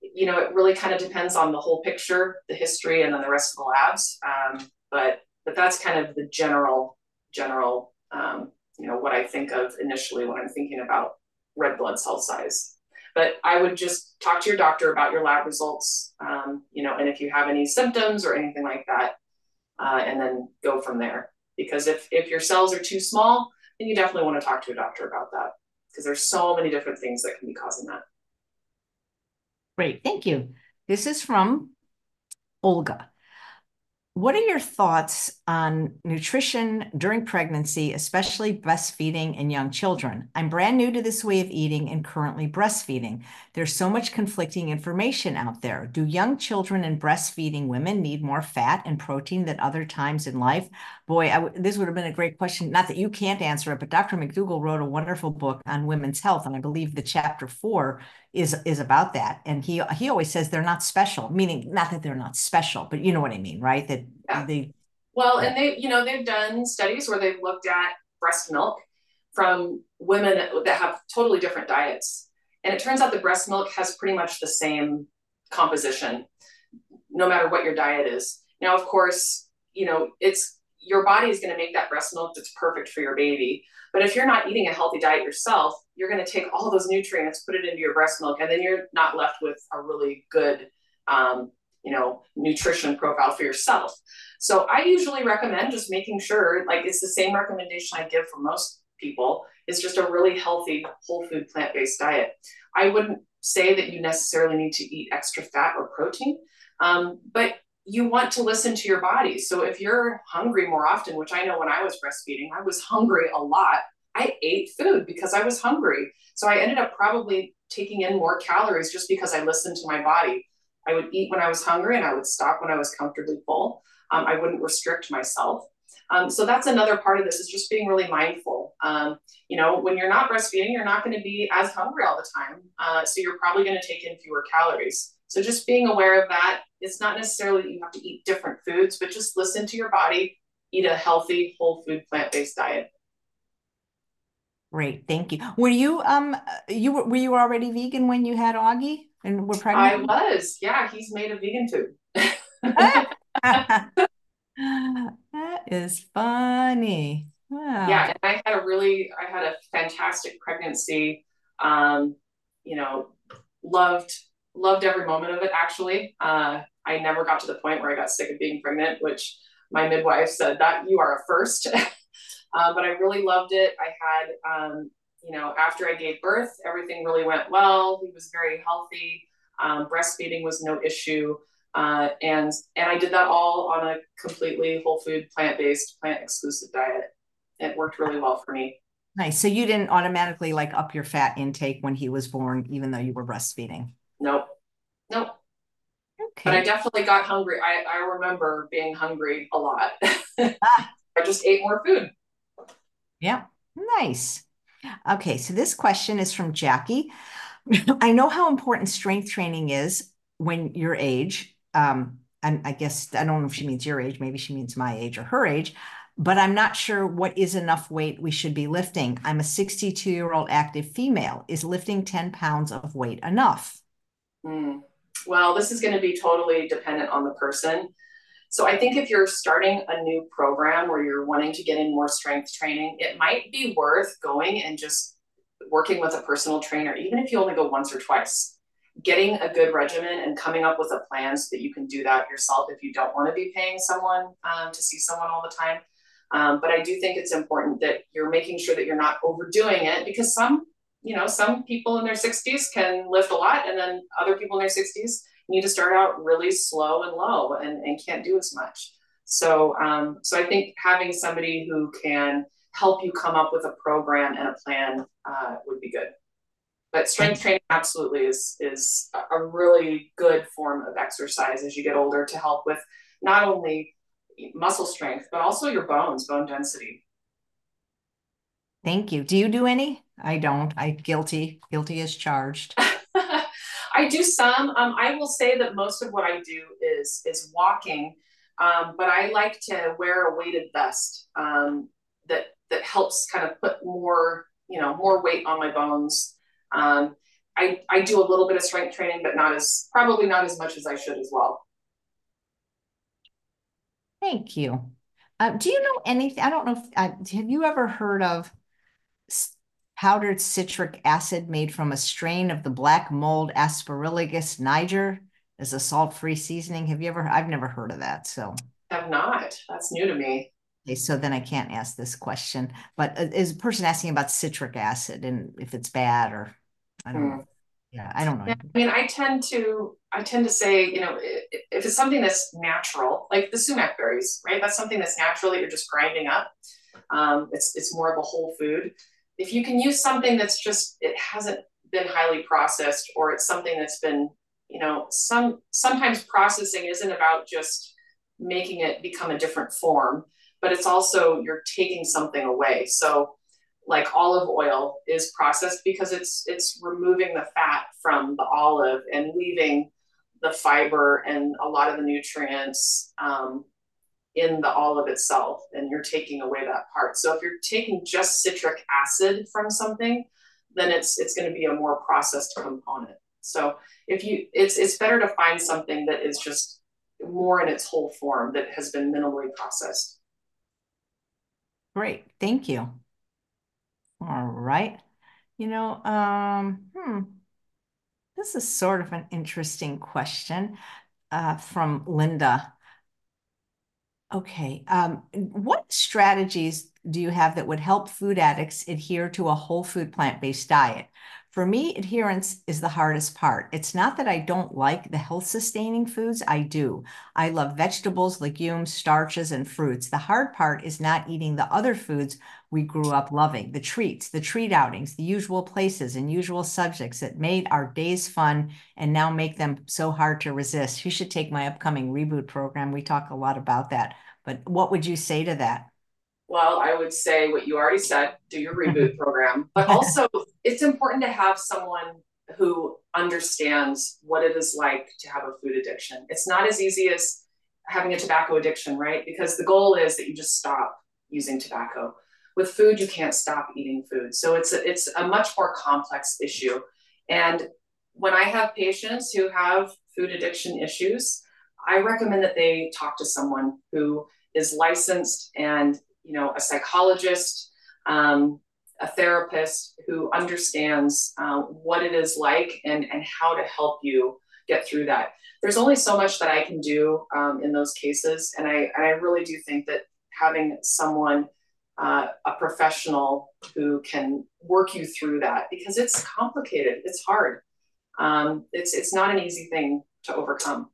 Speaker 2: you know, it really kind of depends on the whole picture, the history, and then the rest of the labs. Um, but but that's kind of the general general um, you know what I think of initially when I'm thinking about red blood cell size. But I would just talk to your doctor about your lab results, um, you know, and if you have any symptoms or anything like that, uh, and then go from there. Because if, if your cells are too small, then you definitely want to talk to a doctor about that because there's so many different things that can be causing that.
Speaker 1: Great, thank you. This is from Olga. What are your thoughts on nutrition during pregnancy, especially breastfeeding in young children? I'm brand new to this way of eating and currently breastfeeding. There's so much conflicting information out there. Do young children and breastfeeding women need more fat and protein than other times in life? Boy, this would have been a great question. Not that you can't answer it, but Dr. McDougall wrote a wonderful book on women's health, and I believe the chapter four is is about that. And he he always says they're not special, meaning not that they're not special, but you know what I mean, right? That yeah. they
Speaker 2: well, and they you know they've done studies where they've looked at breast milk from women that have totally different diets. And it turns out the breast milk has pretty much the same composition, no matter what your diet is. Now, of course, you know, it's your body is going to make that breast milk that's perfect for your baby. But if you're not eating a healthy diet yourself, you're going to take all those nutrients, put it into your breast milk, and then you're not left with a really good, um, you know, nutrition profile for yourself. So I usually recommend just making sure, like it's the same recommendation I give for most people, is just a really healthy whole food plant based diet. I wouldn't say that you necessarily need to eat extra fat or protein, um, but you want to listen to your body. So if you're hungry more often, which I know when I was breastfeeding, I was hungry a lot. I ate food because I was hungry. So I ended up probably taking in more calories just because I listened to my body. I would eat when I was hungry and I would stop when I was comfortably full. Um, I wouldn't restrict myself. Um, so that's another part of this is just being really mindful. Um, you know, when you're not breastfeeding, you're not going to be as hungry all the time. Uh, so you're probably going to take in fewer calories. So just being aware of that. It's not necessarily that you have to eat different foods, but just listen to your body, eat a healthy, whole food, plant-based diet.
Speaker 1: Great, thank you. Were you um you were were you already vegan when you had Augie and were pregnant?
Speaker 2: I was. Yeah, he's made a vegan too.
Speaker 1: that is funny.
Speaker 2: Wow. Yeah, and I had a really I had a fantastic pregnancy. Um, you know, loved loved every moment of it actually. Uh, I never got to the point where I got sick of being pregnant, which my midwife said that you are a first. uh, but I really loved it. I had, um, you know, after I gave birth, everything really went well. He was very healthy. Um, breastfeeding was no issue. Uh, and and I did that all on a completely whole food, plant based, plant exclusive diet. It worked really well for me.
Speaker 1: Nice. So you didn't automatically like up your fat intake when he was born, even though you were breastfeeding?
Speaker 2: Nope. Nope. Okay. But I definitely got hungry. I, I remember being hungry a lot. ah. I just ate more food.
Speaker 1: Yeah. Nice. Okay. So this question is from Jackie. I know how important strength training is when your age. Um, and I guess I don't know if she means your age, maybe she means my age or her age, but I'm not sure what is enough weight we should be lifting. I'm a 62 year old active female. Is lifting 10 pounds of weight enough?
Speaker 2: Mm. Well, this is going to be totally dependent on the person. So I think if you're starting a new program where you're wanting to get in more strength training, it might be worth going and just working with a personal trainer, even if you only go once or twice. Getting a good regimen and coming up with a plan so that you can do that yourself if you don't want to be paying someone um, to see someone all the time. Um, but I do think it's important that you're making sure that you're not overdoing it because some, you know, some people in their 60s can lift a lot, and then other people in their 60s need to start out really slow and low and, and can't do as much. So, um, so I think having somebody who can help you come up with a program and a plan uh, would be good. But strength training absolutely is is a really good form of exercise as you get older to help with not only muscle strength but also your bones, bone density.
Speaker 1: Thank you. Do you do any? I don't. I guilty. Guilty as charged.
Speaker 2: I do some. Um, I will say that most of what I do is is walking, um, but I like to wear a weighted vest um, that that helps kind of put more you know more weight on my bones. Um, I I do a little bit of strength training, but not as probably not as much as I should as well.
Speaker 1: Thank you. Uh, do you know anything? I don't know. If, uh, have you ever heard of powdered citric acid made from a strain of the black mold Aspergillus niger as a salt-free seasoning. Have you ever? I've never heard of that. So
Speaker 2: I have not. That's new to me.
Speaker 1: Okay, so then I can't ask this question. But uh, is a person asking about citric acid and if it's bad or I don't mm. know. Yeah, I don't know.
Speaker 2: I mean, I tend to I tend to say, you know, if it's something that's natural, like the sumac berries, right? That's something that's natural that you're just grinding up. Um, it's it's more of a whole food if you can use something that's just it hasn't been highly processed or it's something that's been you know some sometimes processing isn't about just making it become a different form but it's also you're taking something away. So like olive oil is processed because it's it's removing the fat from the olive and leaving the fiber and a lot of the nutrients um, in the olive itself and you're taking away that part. So if you're taking just citric acid from something, then it's it's going to be a more processed component. So if you it's it's better to find something that is just more in its whole form that has been minimally processed.
Speaker 1: Great. Thank you. All right. You know, um, hmm, this is sort of an interesting question uh, from Linda. Okay. Um, what strategies do you have that would help food addicts adhere to a whole food plant-based diet? For me, adherence is the hardest part. It's not that I don't like the health sustaining foods, I do. I love vegetables, legumes, starches, and fruits. The hard part is not eating the other foods we grew up loving the treats, the treat outings, the usual places and usual subjects that made our days fun and now make them so hard to resist. You should take my upcoming reboot program. We talk a lot about that. But what would you say to that?
Speaker 2: Well, I would say what you already said do your reboot program. But also, it's important to have someone who understands what it is like to have a food addiction. It's not as easy as having a tobacco addiction, right? Because the goal is that you just stop using tobacco. With food, you can't stop eating food. So it's a, it's a much more complex issue. And when I have patients who have food addiction issues, I recommend that they talk to someone who is licensed and you know a psychologist, um, a therapist who understands uh, what it is like and and how to help you get through that. There's only so much that I can do um, in those cases, and I I really do think that having someone uh, a professional who can work you through that because it's complicated, it's hard, um, it's it's not an easy thing to overcome.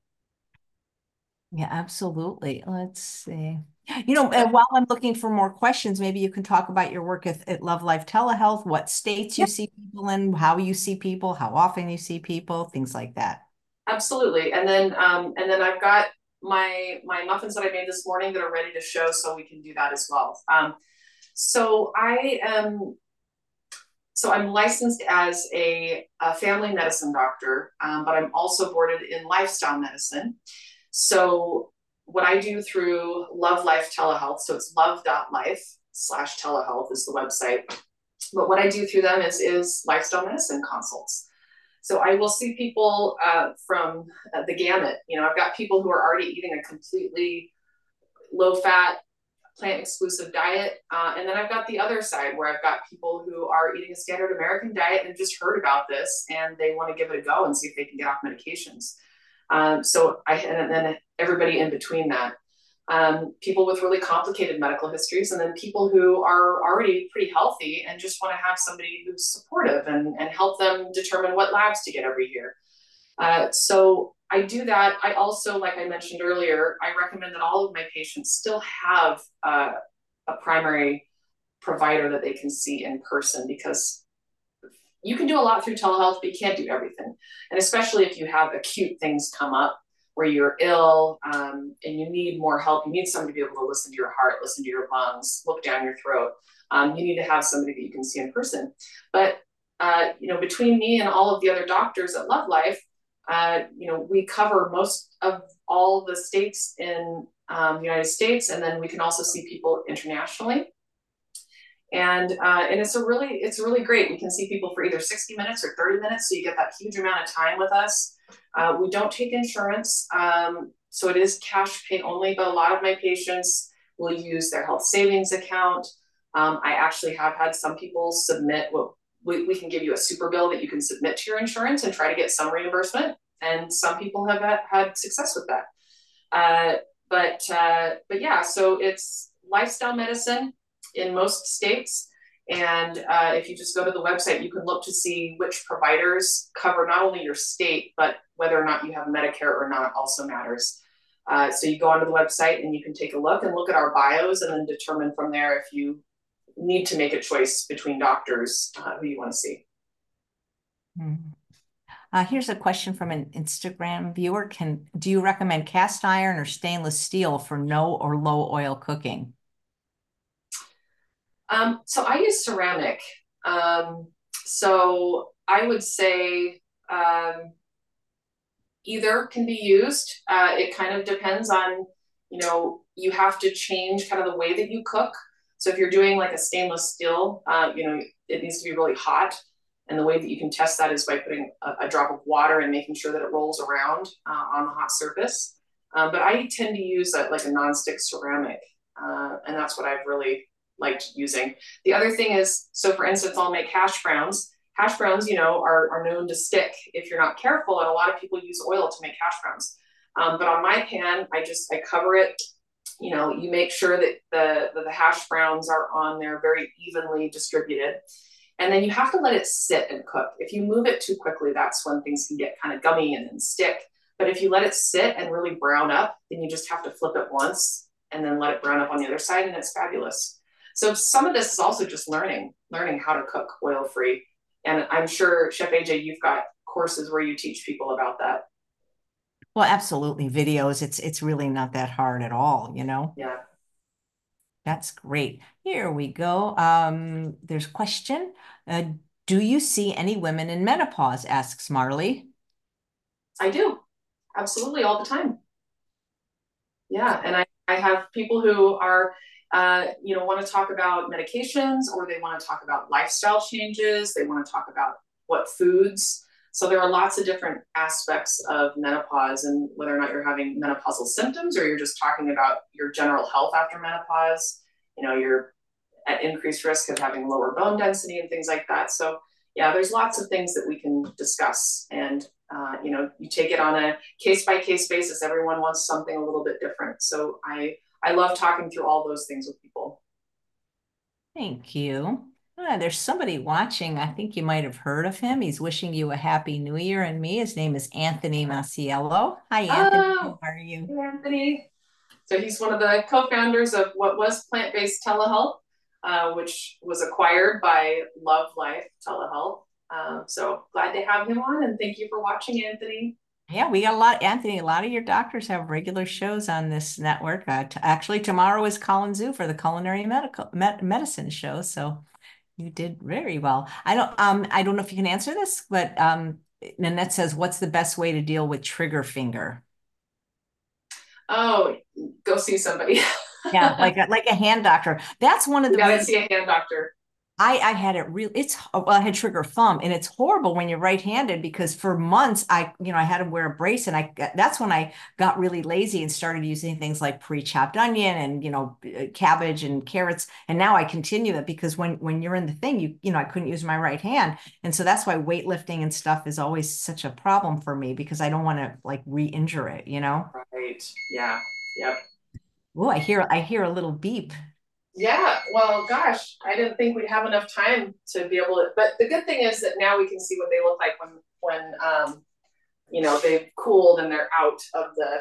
Speaker 1: Yeah, absolutely. Let's see. You know, and while I'm looking for more questions, maybe you can talk about your work at, at Love Life Telehealth, what states you
Speaker 2: Yep.
Speaker 1: see people in, how you see people, how often you see people, things like that.
Speaker 2: Absolutely. And then um, and then I've got my my muffins that I made this morning that are ready to show, so we can do that as well. Um, so I am so I'm licensed as a, a family medicine doctor, um, but I'm also boarded in lifestyle medicine. So what I do through Love Life Telehealth, so it's love.life slash telehealth is the website. But what I do through them is is lifestyle medicine consults. So I will see people uh, from uh, the gamut. You know, I've got people who are already eating a completely low fat, plant exclusive diet. Uh, and then I've got the other side where I've got people who are eating a standard American diet and just heard about this and they want to give it a go and see if they can get off medications. Um, so I, and then everybody in between that. Um, people with really complicated medical histories, and then people who are already pretty healthy and just want to have somebody who's supportive and, and help them determine what labs to get every year. Uh, so I do that. I also, like I mentioned earlier, I recommend that all of my patients still have uh, a primary provider that they can see in person because you can do a lot through telehealth, but you can't do everything. And especially if you have acute things come up where you're ill um, and you need more help, you need somebody to be able to listen to your heart, listen to your lungs, look down your throat. Um, you need to have somebody that you can see in person. But uh, you know, between me and all of the other doctors at Love Life, uh, you know, we cover most of all the states in um, the United States, and then we can also see people internationally. And uh, and it's a really it's really great. We can see people for either 60 minutes or 30 minutes, so you get that huge amount of time with us. Uh, we don't take insurance, um, so it is cash pay only. But a lot of my patients will use their health savings account. Um, I actually have had some people submit what we, we can give you a super bill that you can submit to your insurance and try to get some reimbursement. And some people have had, had success with that. Uh, but uh, but yeah, so it's lifestyle medicine in most states. And uh, if you just go to the website, you can look to see which providers cover not only your state, but whether or not you have Medicare or not also matters. Uh, so you go onto the website and you can take a look and look at our bios and then determine from there if you need to make a choice between doctors uh, who you want to see.
Speaker 1: Mm. Uh, here's a question from an Instagram viewer. Can do you recommend cast iron or stainless steel for no or low oil cooking?
Speaker 2: Um, so I use ceramic. Um, so I would say um, either can be used. Uh, it kind of depends on, you know, you have to change kind of the way that you cook. So if you're doing like a stainless steel, uh, you know, it needs to be really hot. And the way that you can test that is by putting a, a drop of water and making sure that it rolls around uh, on the hot surface. Um, but I tend to use a, like a nonstick ceramic, uh, and that's what I've really liked using. The other thing is, so for instance, I'll make hash browns. Hash browns, you know, are, are known to stick if you're not careful, and a lot of people use oil to make hash browns. Um, but on my pan, I just I cover it. You know, you make sure that the, the the hash browns are on there very evenly distributed, and then you have to let it sit and cook. If you move it too quickly, that's when things can get kind of gummy and then stick. But if you let it sit and really brown up, then you just have to flip it once and then let it brown up on the other side, and it's fabulous. So some of this is also just learning, learning how to cook oil free. And I'm sure Chef AJ, you've got courses where you teach people about that.
Speaker 1: Well, absolutely. Videos, it's it's really not that hard at all, you know?
Speaker 2: Yeah.
Speaker 1: That's great. Here we go. Um, there's a question. Uh, do you see any women in menopause? asks Marley.
Speaker 2: I do. Absolutely all the time. Yeah. And I, I have people who are uh, you know, want to talk about medications or they want to talk about lifestyle changes. They want to talk about what foods. So there are lots of different aspects of menopause and whether or not you're having menopausal symptoms or you're just talking about your general health after menopause. You know, you're at increased risk of having lower bone density and things like that. So yeah, there's lots of things that we can discuss and uh, you know, you take it on a case by case basis. Everyone wants something a little bit different. So I I love talking through all those things with people.
Speaker 1: Thank you. Ah, there's somebody watching. I think you might have heard of him. He's wishing you a happy new year and me. His name is Anthony Masiello. Hi, Anthony.
Speaker 2: Oh,
Speaker 1: How are you?
Speaker 2: hey, Anthony. So he's one of the co-founders of what was plant-based telehealth, uh, which was acquired by Love Life Telehealth. Um, so glad to have him on, and thank you for watching, Anthony.
Speaker 1: Yeah, we got a lot, Anthony. A lot of your doctors have regular shows on this network. Uh, actually, tomorrow is Colin Zhu for the Culinary Medical Med Medicine show. So you did very well. I don't, um, I don't know if you can answer this, but um, Nanette says, "What's the best way to deal with trigger finger?"
Speaker 2: Oh, go see somebody.
Speaker 1: yeah, like a, like a hand doctor. That's one of the.
Speaker 2: You gotta see a hand doctor.
Speaker 1: I, I had it real. It's well, I had trigger thumb, and it's horrible when you're right-handed because for months I, you know, I had to wear a brace, and I that's when I got really lazy and started using things like pre-chopped onion and you know uh, cabbage and carrots, and now I continue it because when when you're in the thing, you you know I couldn't use my right hand, and so that's why weightlifting and stuff is always such a problem for me because I don't want to like re-injure it, you know.
Speaker 2: Right. Yeah. Yep.
Speaker 1: Oh, I hear I hear a little beep.
Speaker 2: Yeah, well, gosh, I didn't think we'd have enough time to be able to. But the good thing is that now we can see what they look like when when um, you know they've cooled and they're out of the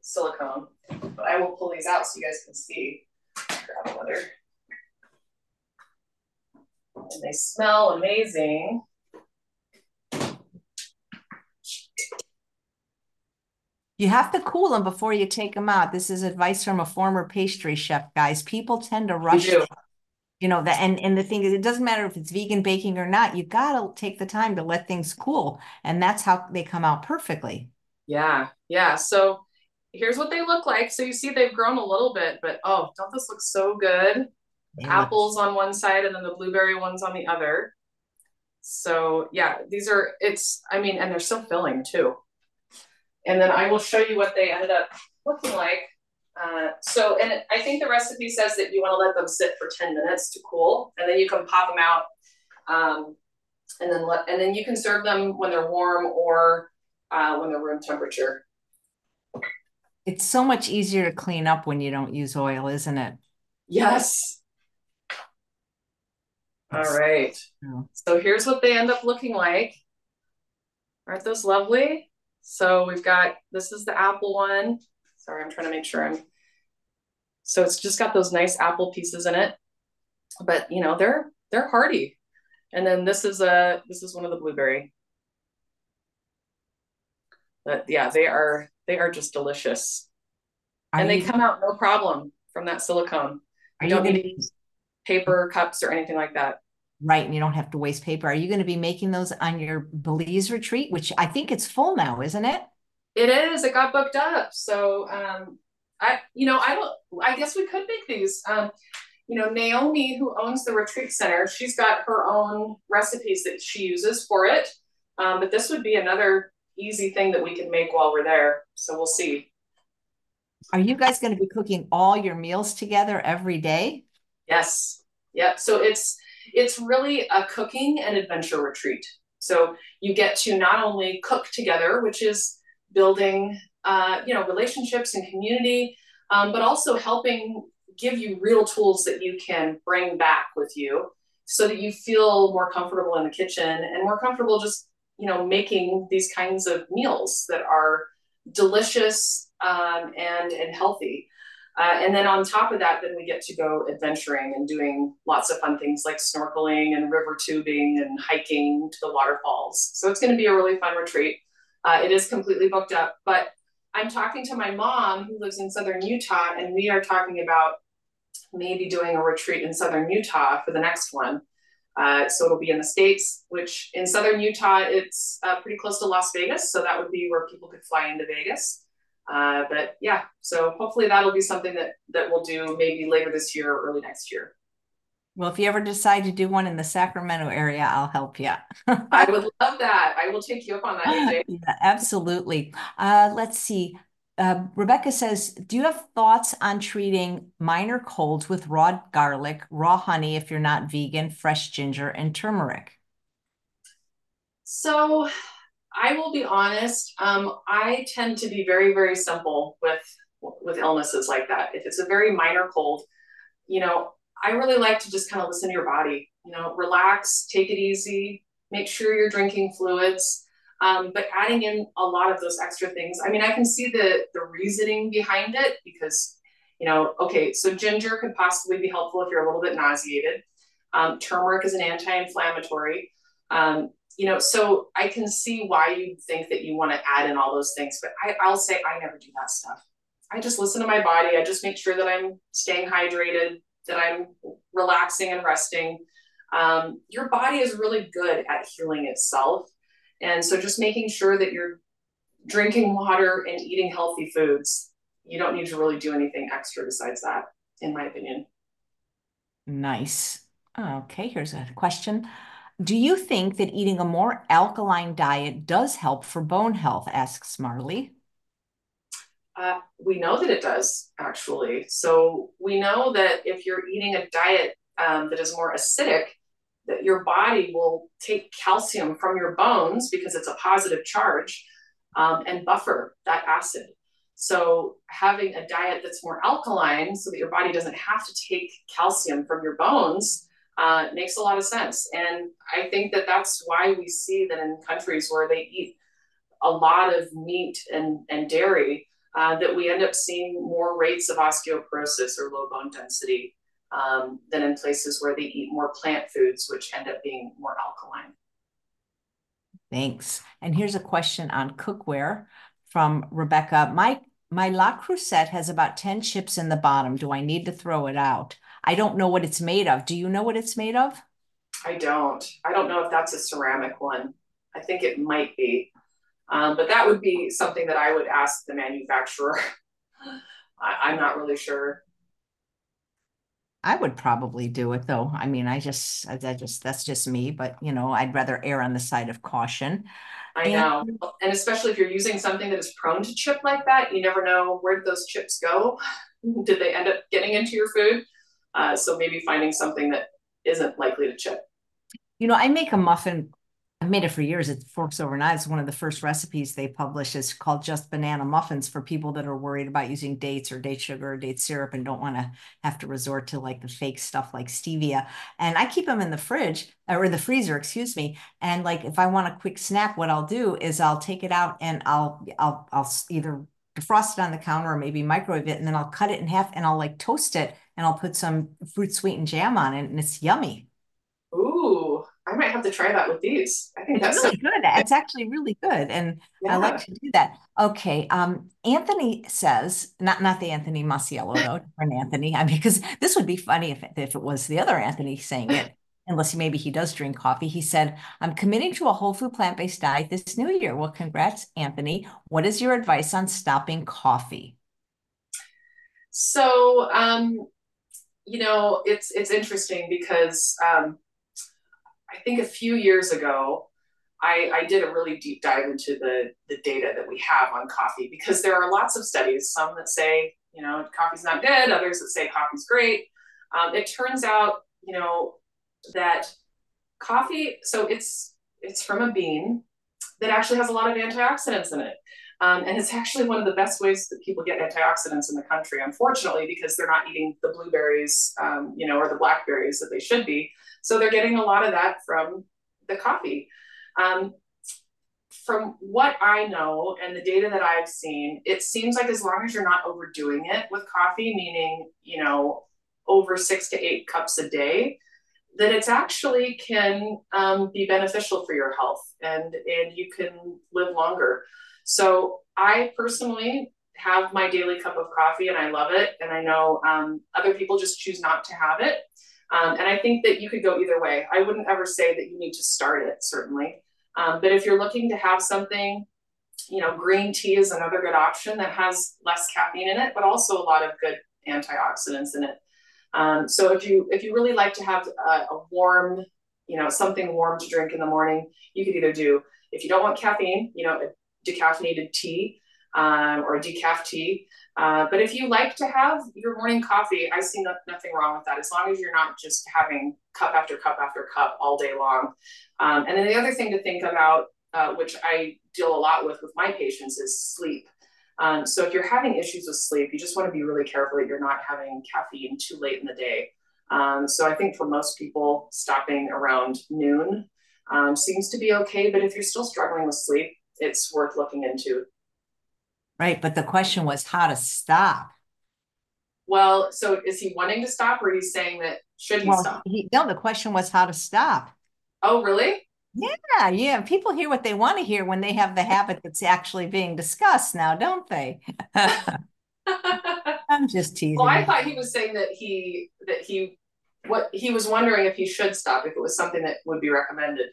Speaker 2: silicone. But I will pull these out so you guys can see. Grab another. And they smell amazing.
Speaker 1: You have to cool them before you take them out. This is advice from a former pastry chef, guys. People tend to rush, you know, that and, and the thing is it doesn't matter if it's vegan baking or not, you gotta take the time to let things cool. And that's how they come out perfectly.
Speaker 2: Yeah, yeah. So here's what they look like. So you see they've grown a little bit, but oh, don't this look so good? Yeah. Apples on one side and then the blueberry ones on the other. So yeah, these are it's I mean, and they're so filling too. And then I will show you what they ended up looking like. Uh, so, and I think the recipe says that you want to let them sit for 10 minutes to cool, and then you can pop them out. Um, and then let, and then you can serve them when they're warm or uh, when they're room temperature.
Speaker 1: It's so much easier to clean up when you don't use oil, isn't it?
Speaker 2: Yes. All right. So here's what they end up looking like. Aren't those lovely? So we've got, this is the apple one. Sorry, I'm trying to make sure I'm, so it's just got those nice apple pieces in it, but you know, they're, they're hearty. And then this is a, this is one of the blueberry. But yeah, they are, they are just delicious. Are and they come out no problem from that silicone. You don't need paper cups or anything like that.
Speaker 1: Right. And you don't have to waste paper. Are you going to be making those on your Belize retreat, which I think it's full now, isn't it?
Speaker 2: It is. It got booked up. So, um, I, you know, I don't, I guess we could make these. Um, you know, Naomi, who owns the retreat center, she's got her own recipes that she uses for it. Um, but this would be another easy thing that we can make while we're there. So we'll see.
Speaker 1: Are you guys going to be cooking all your meals together every day?
Speaker 2: Yes. Yep. So it's, it's really a cooking and adventure retreat. So you get to not only cook together, which is building, uh, you know, relationships and community, um, but also helping give you real tools that you can bring back with you, so that you feel more comfortable in the kitchen and more comfortable just, you know, making these kinds of meals that are delicious um, and and healthy. Uh, and then on top of that, then we get to go adventuring and doing lots of fun things like snorkeling and river tubing and hiking to the waterfalls. So it's going to be a really fun retreat. Uh, it is completely booked up, but I'm talking to my mom who lives in southern Utah, and we are talking about maybe doing a retreat in southern Utah for the next one. Uh, so it'll be in the States, which in southern Utah, it's uh, pretty close to Las Vegas. So that would be where people could fly into Vegas. Uh, but yeah, so hopefully that'll be something that that we'll do maybe later this year or early next year.
Speaker 1: Well, if you ever decide to do one in the Sacramento area, I'll help you.
Speaker 2: I would love that. I will take you up on that.
Speaker 1: Yeah, absolutely. Uh, let's see. Uh, Rebecca says, Do you have thoughts on treating minor colds with raw garlic, raw honey if you're not vegan, fresh ginger, and turmeric?
Speaker 2: So I will be honest. Um, I tend to be very, very simple with with illnesses like that. If it's a very minor cold, you know, I really like to just kind of listen to your body. You know, relax, take it easy, make sure you're drinking fluids. Um, but adding in a lot of those extra things. I mean, I can see the the reasoning behind it because You know, okay, so ginger could possibly be helpful if you're a little bit nauseated. Um, turmeric is an anti-inflammatory. Um, you know, so I can see why you think that you want to add in all those things, but I, I'll say I never do that stuff. I just listen to my body. I just make sure that I'm staying hydrated, that I'm relaxing and resting. Um, your body is really good at healing itself. And so just making sure that you're drinking water and eating healthy foods, you don't need to really do anything extra besides that, in my opinion.
Speaker 1: Nice. Okay, here's a question. Do you think that eating a more alkaline diet does help for bone health? asks Marley.
Speaker 2: Uh, we know that it does, actually. So we know that if you're eating a diet um, that is more acidic, that your body will take calcium from your bones because it's a positive charge um, and buffer that acid. So having a diet that's more alkaline so that your body doesn't have to take calcium from your bones uh, makes a lot of sense. And I think that that's why we see that in countries where they eat a lot of meat and, and dairy, uh, that we end up seeing more rates of osteoporosis or low bone density um, than in places where they eat more plant foods, which end up being more alkaline.
Speaker 1: Thanks. And here's a question on cookware from Rebecca. My my Le Creuset has about 10 chips in the bottom. Do I need to throw it out? I don't know what it's made of. Do you know what it's made of?
Speaker 2: I don't. I don't know if that's a ceramic one. I think it might be. Um, but that would be something that I would ask the manufacturer. I, I'm not really sure.
Speaker 1: I would probably do it though. I mean, I just, I just, that's just me, but you know, I'd rather err on the side of caution.
Speaker 2: I and, know. And especially if you're using something that is prone to chip like that, you never know where did those chips go? did they end up getting into your food? Uh, so maybe finding something that isn't likely to chip.
Speaker 1: You know, I make a muffin I've made it for years. It Forks Over Knives. One of the first recipes they publish is called just banana muffins for people that are worried about using dates or date sugar or date syrup and don't want to have to resort to like the fake stuff like stevia. And I keep them in the fridge or the freezer, excuse me. And like if I want a quick snack, what I'll do is I'll take it out and I'll I'll I'll either defrost it on the counter or maybe microwave it, and then I'll cut it in half and I'll like toast it and I'll put some fruit sweetened jam on it, and it's yummy.
Speaker 2: Ooh, I might have to try that with these. I think
Speaker 1: it's
Speaker 2: that's
Speaker 1: really so- good. It's actually really good, and yeah. I like to do that. Okay, um, Anthony says not not the Anthony Masiello though, different Anthony. I mean, because this would be funny if if it was the other Anthony saying it. Unless maybe he does drink coffee. He said, I'm committing to a whole food plant based diet this new year. Well, congrats, Anthony. What is your advice on stopping coffee?
Speaker 2: So, um, you know, it's it's interesting because um, I think a few years ago, I, I, did a really deep dive into the, the data that we have on coffee because there are lots of studies, some that say, you know, coffee's not good, others that say coffee's great. Um, it turns out, you know, that coffee, so it's it's from a bean that actually has a lot of antioxidants in it. Um, and it's actually one of the best ways that people get antioxidants in the country, unfortunately, because they're not eating the blueberries, um, you know, or the blackberries that they should be. So they're getting a lot of that from the coffee. Um, from what I know and the data that I've seen, it seems like as long as you're not overdoing it with coffee, meaning, you know, over six to eight cups a day, that it's actually can um, be beneficial for your health and, and you can live longer. So I personally have my daily cup of coffee and I love it. And I know um, other people just choose not to have it. Um, and I think that you could go either way. I wouldn't ever say that you need to start it, certainly. Um, but if you're looking to have something, you know, green tea is another good option that has less caffeine in it, but also a lot of good antioxidants in it. Um, so if you if you really like to have a, a warm, you know, something warm to drink in the morning, you could either do if you don't want caffeine, you know, decaffeinated tea um, or decaf tea. Uh, but if you like to have your morning coffee, I see no, nothing wrong with that as long as you're not just having cup after cup after cup all day long. Um, and then the other thing to think about, uh, which I deal a lot with with my patients, is sleep. Um, so if you're having issues with sleep, you just want to be really careful that you're not having caffeine too late in the day. Um, so I think for most people, stopping around noon um, seems to be okay. But if you're still struggling with sleep, it's worth looking into.
Speaker 1: Right. But the question was how to stop.
Speaker 2: Well, so is he wanting to stop or he's saying that should he
Speaker 1: Well,
Speaker 2: stop?
Speaker 1: he, no, the question was how to stop.
Speaker 2: Oh, really?
Speaker 1: Yeah, yeah. People hear what they want to hear when they have the habit that's actually being discussed now, don't they? I'm just teasing.
Speaker 2: Well, I thought he was saying that he that he what he was wondering if he should stop if it was something that would be recommended.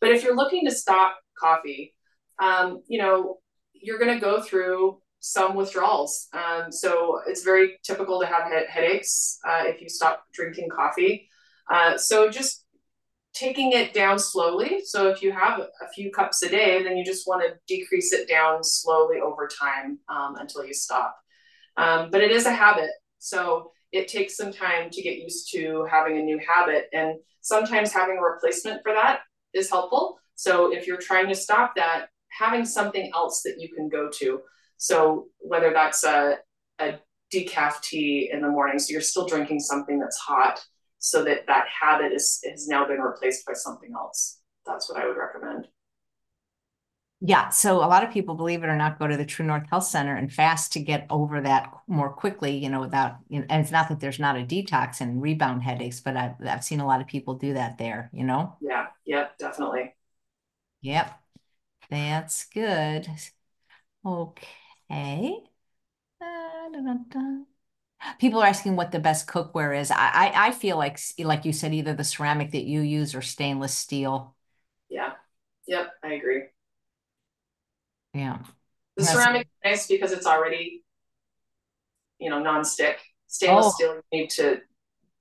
Speaker 2: But if you're looking to stop coffee, um, you know, you're going to go through some withdrawals. Um, so it's very typical to have he- headaches uh, if you stop drinking coffee. Uh, so just taking it down slowly. So if you have a few cups a day, then you just want to decrease it down slowly over time um, until you stop. Um, but it is a habit. So it takes some time to get used to having a new habit. And sometimes having a replacement for that is helpful. So if you're trying to stop that, having something else that you can go to. So whether that's a, a decaf tea in the morning, so you're still drinking something that's hot, so that that habit is has now been replaced by something else. That's what I would recommend.
Speaker 1: Yeah, so a lot of people, believe it or not, go to the True North Health Center and fast to get over that more quickly, you know, without, you know, and it's not that there's not a detox and rebound headaches, but I've, I've seen a lot of people do that there, you know?
Speaker 2: Yeah, yep, definitely.
Speaker 1: Yep, that's good. Okay. Uh. People are asking what the best cookware is. I, I, I feel like, like you said, either the ceramic that you use or stainless steel.
Speaker 2: Yeah, yep, I agree.
Speaker 1: Yeah.
Speaker 2: The
Speaker 1: Yes.
Speaker 2: ceramic is nice because it's already, you know, non-stick. Stainless
Speaker 1: Oh,
Speaker 2: steel, you need to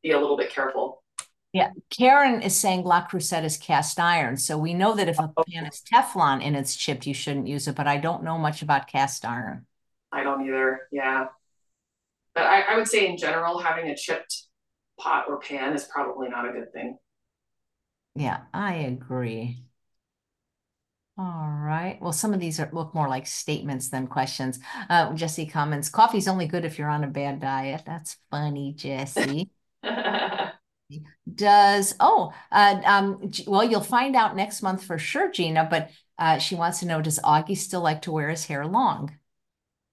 Speaker 2: be a little bit careful.
Speaker 1: Yeah, Karen is saying Le Creuset is cast iron. So we know that if a pan is Teflon and it's chipped, you shouldn't use it, but I don't know much about cast iron.
Speaker 2: I don't either. Yeah. But I, I would say in general, having a chipped pot or pan is probably not a good thing.
Speaker 1: Yeah, I agree. All right. Well, some of these are look more like statements than questions. Uh, Jesse comments, coffee's only good if you're on a bad diet. That's funny, Jesse. Does, oh, uh, um, well, you'll find out next month for sure, Gina, but uh, she wants to know, does Augie still like to wear his hair long?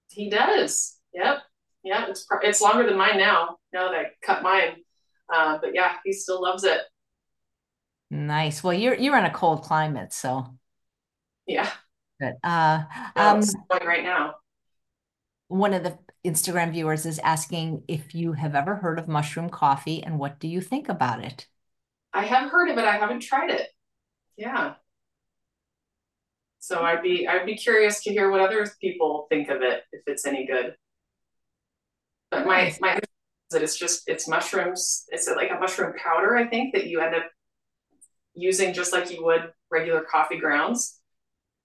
Speaker 2: He does. Yep. Yeah, it's it's longer than mine now. Now that I cut mine. Uh, but yeah, he still loves it.
Speaker 1: Nice. Well, you're you're in a cold climate, so
Speaker 2: Yeah.
Speaker 1: but Uh, um,
Speaker 2: right now.
Speaker 1: One of the Instagram viewers is asking if you have ever heard of mushroom coffee and what do you think about it?
Speaker 2: I have heard of it. I haven't tried it. Yeah. So I'd be I'd be curious to hear what other people think of it if it's any good. But my my is that it's just it's mushrooms. It's like a mushroom powder, I think, that you end up using just like you would regular coffee grounds,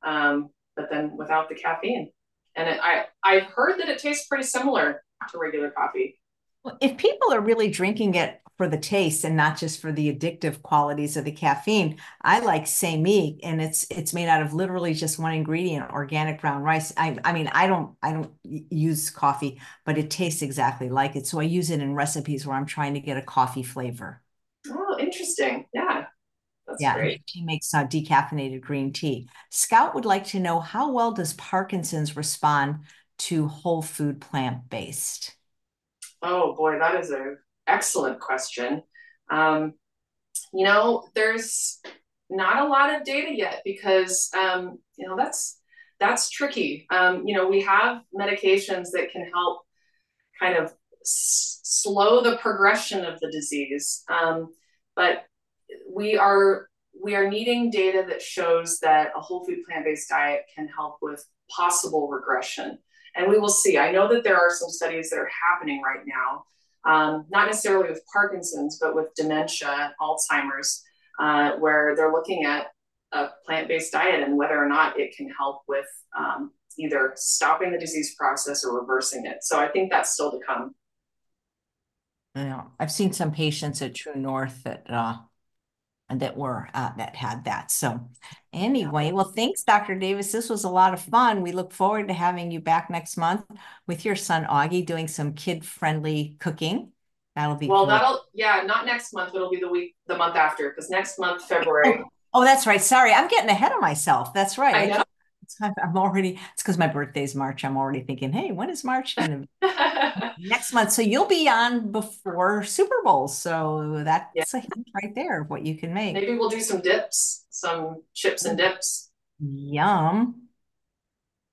Speaker 2: um, but then without the caffeine. And it, I I've heard that it tastes pretty similar to regular coffee.
Speaker 1: Well, If people are really drinking it for the taste and not just for the addictive qualities of the caffeine, I like Same and it's it's made out of literally just one ingredient, organic brown rice. I I mean, I don't I don't use coffee, but it tastes exactly like it. So I use it in recipes where I'm trying to get a coffee flavor.
Speaker 2: Oh, interesting. Yeah, that's
Speaker 1: Yeah,
Speaker 2: great.
Speaker 1: she makes uh, decaffeinated green tea. Scout would like to know how well does Parkinson's respond to whole food plant-based?
Speaker 2: Oh boy, that is an excellent question. Um, you know, there's not a lot of data yet because um, you know that's that's tricky. Um, you know, we have medications that can help kind of s- slow the progression of the disease, um, but we are we are needing data that shows that a whole food plant-based diet can help with possible regression. And we will see. I know that there are some studies that are happening right now um, not necessarily with Parkinson's, but with dementia, Alzheimer's, uh, where they're looking at a plant based diet and whether or not it can help with um, either stopping the disease process or reversing it. So I think that's still to come.
Speaker 1: You know, I've seen some patients at True North that uh that were uh that had that. So anyway, well, thanks, Dr. Davis. This was a lot of fun. We look forward to having you back next month with your son Augie doing some kid-friendly cooking. That'll be
Speaker 2: Well,
Speaker 1: great.
Speaker 2: that'll, yeah, not next month, it'll be the week, the month after, because next month, February,
Speaker 1: Oh, oh, that's right. Sorry, I'm getting ahead of myself. That's right.
Speaker 2: I know.
Speaker 1: I'm already, it's because my birthday's March. I'm already thinking, hey, when is March? Next month. So you'll be on before Super Bowl. So that's
Speaker 2: yeah.
Speaker 1: a hint right there of what you can make.
Speaker 2: Maybe we'll do some dips, some chips and dips.
Speaker 1: Yum.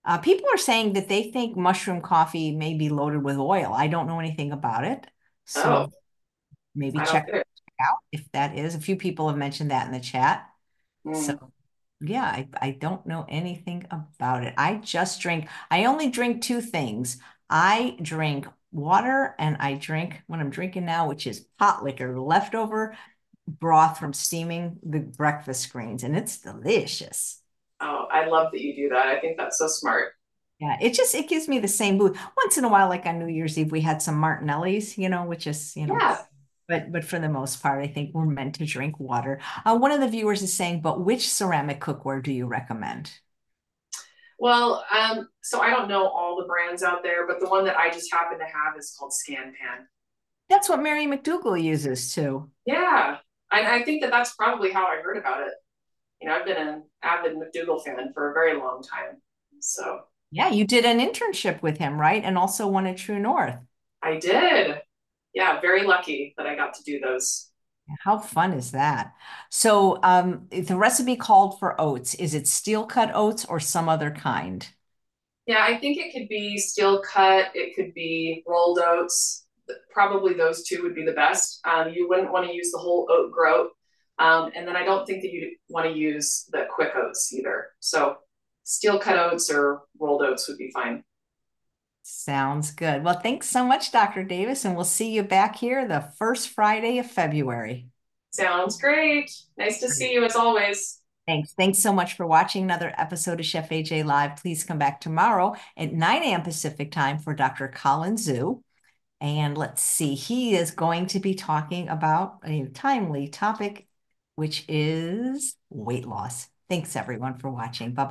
Speaker 1: Uh, people are saying that they think mushroom coffee may be loaded with oil. I don't know anything about it. So
Speaker 2: Oh,
Speaker 1: maybe
Speaker 2: don't
Speaker 1: check out if that is. A few people have mentioned that in the chat.
Speaker 2: Mm.
Speaker 1: So yeah, I, I don't know anything about it. I just drink, I only drink two things. I drink water and I drink what I'm drinking now, which is pot liquor, leftover broth from steaming the breakfast greens, and it's delicious.
Speaker 2: Oh, I love that you do that. I think that's so smart.
Speaker 1: Yeah, it just it gives me the same mood. Once in a while, like on New Year's Eve, we had some Martinellis, you know, which is, you know,
Speaker 2: Yeah.
Speaker 1: But but for the most part, I think we're meant to drink water. Uh, one of the viewers is saying, but which ceramic cookware do you recommend?
Speaker 2: Well, um, so I don't know all the brands out there, but the one that I just happen to have is called ScanPan.
Speaker 1: That's what Mary McDougall uses too.
Speaker 2: Yeah. And I think that that's probably how I heard about it. You know, I've been an avid McDougall fan for a very long time. So
Speaker 1: Yeah, you did an internship with him, right? And also one at True North.
Speaker 2: I did. Yeah, very lucky that I got to do those.
Speaker 1: How fun is that? So, um, the recipe called for oats. Is it steel cut oats or some other kind?
Speaker 2: Yeah, I think it could be steel cut, it could be rolled oats. Probably those two would be the best. Um, you wouldn't want to use the whole oat groat. Um, and then I don't think that you want to use the quick oats either. So steel cut oats or rolled oats would be fine.
Speaker 1: Sounds good. Well, thanks so much, Dr. Davis, and we'll see you back here the first Friday of February.
Speaker 2: Sounds great. Nice to see you as always.
Speaker 1: Thanks. Thanks so much for watching another episode of Chef AJ Live. Please come back tomorrow at 9 a.m. Pacific time for Dr. Colin Zhu. And let's see, he is going to be talking about a timely topic, which is weight loss. Thanks everyone for watching. Bye bye.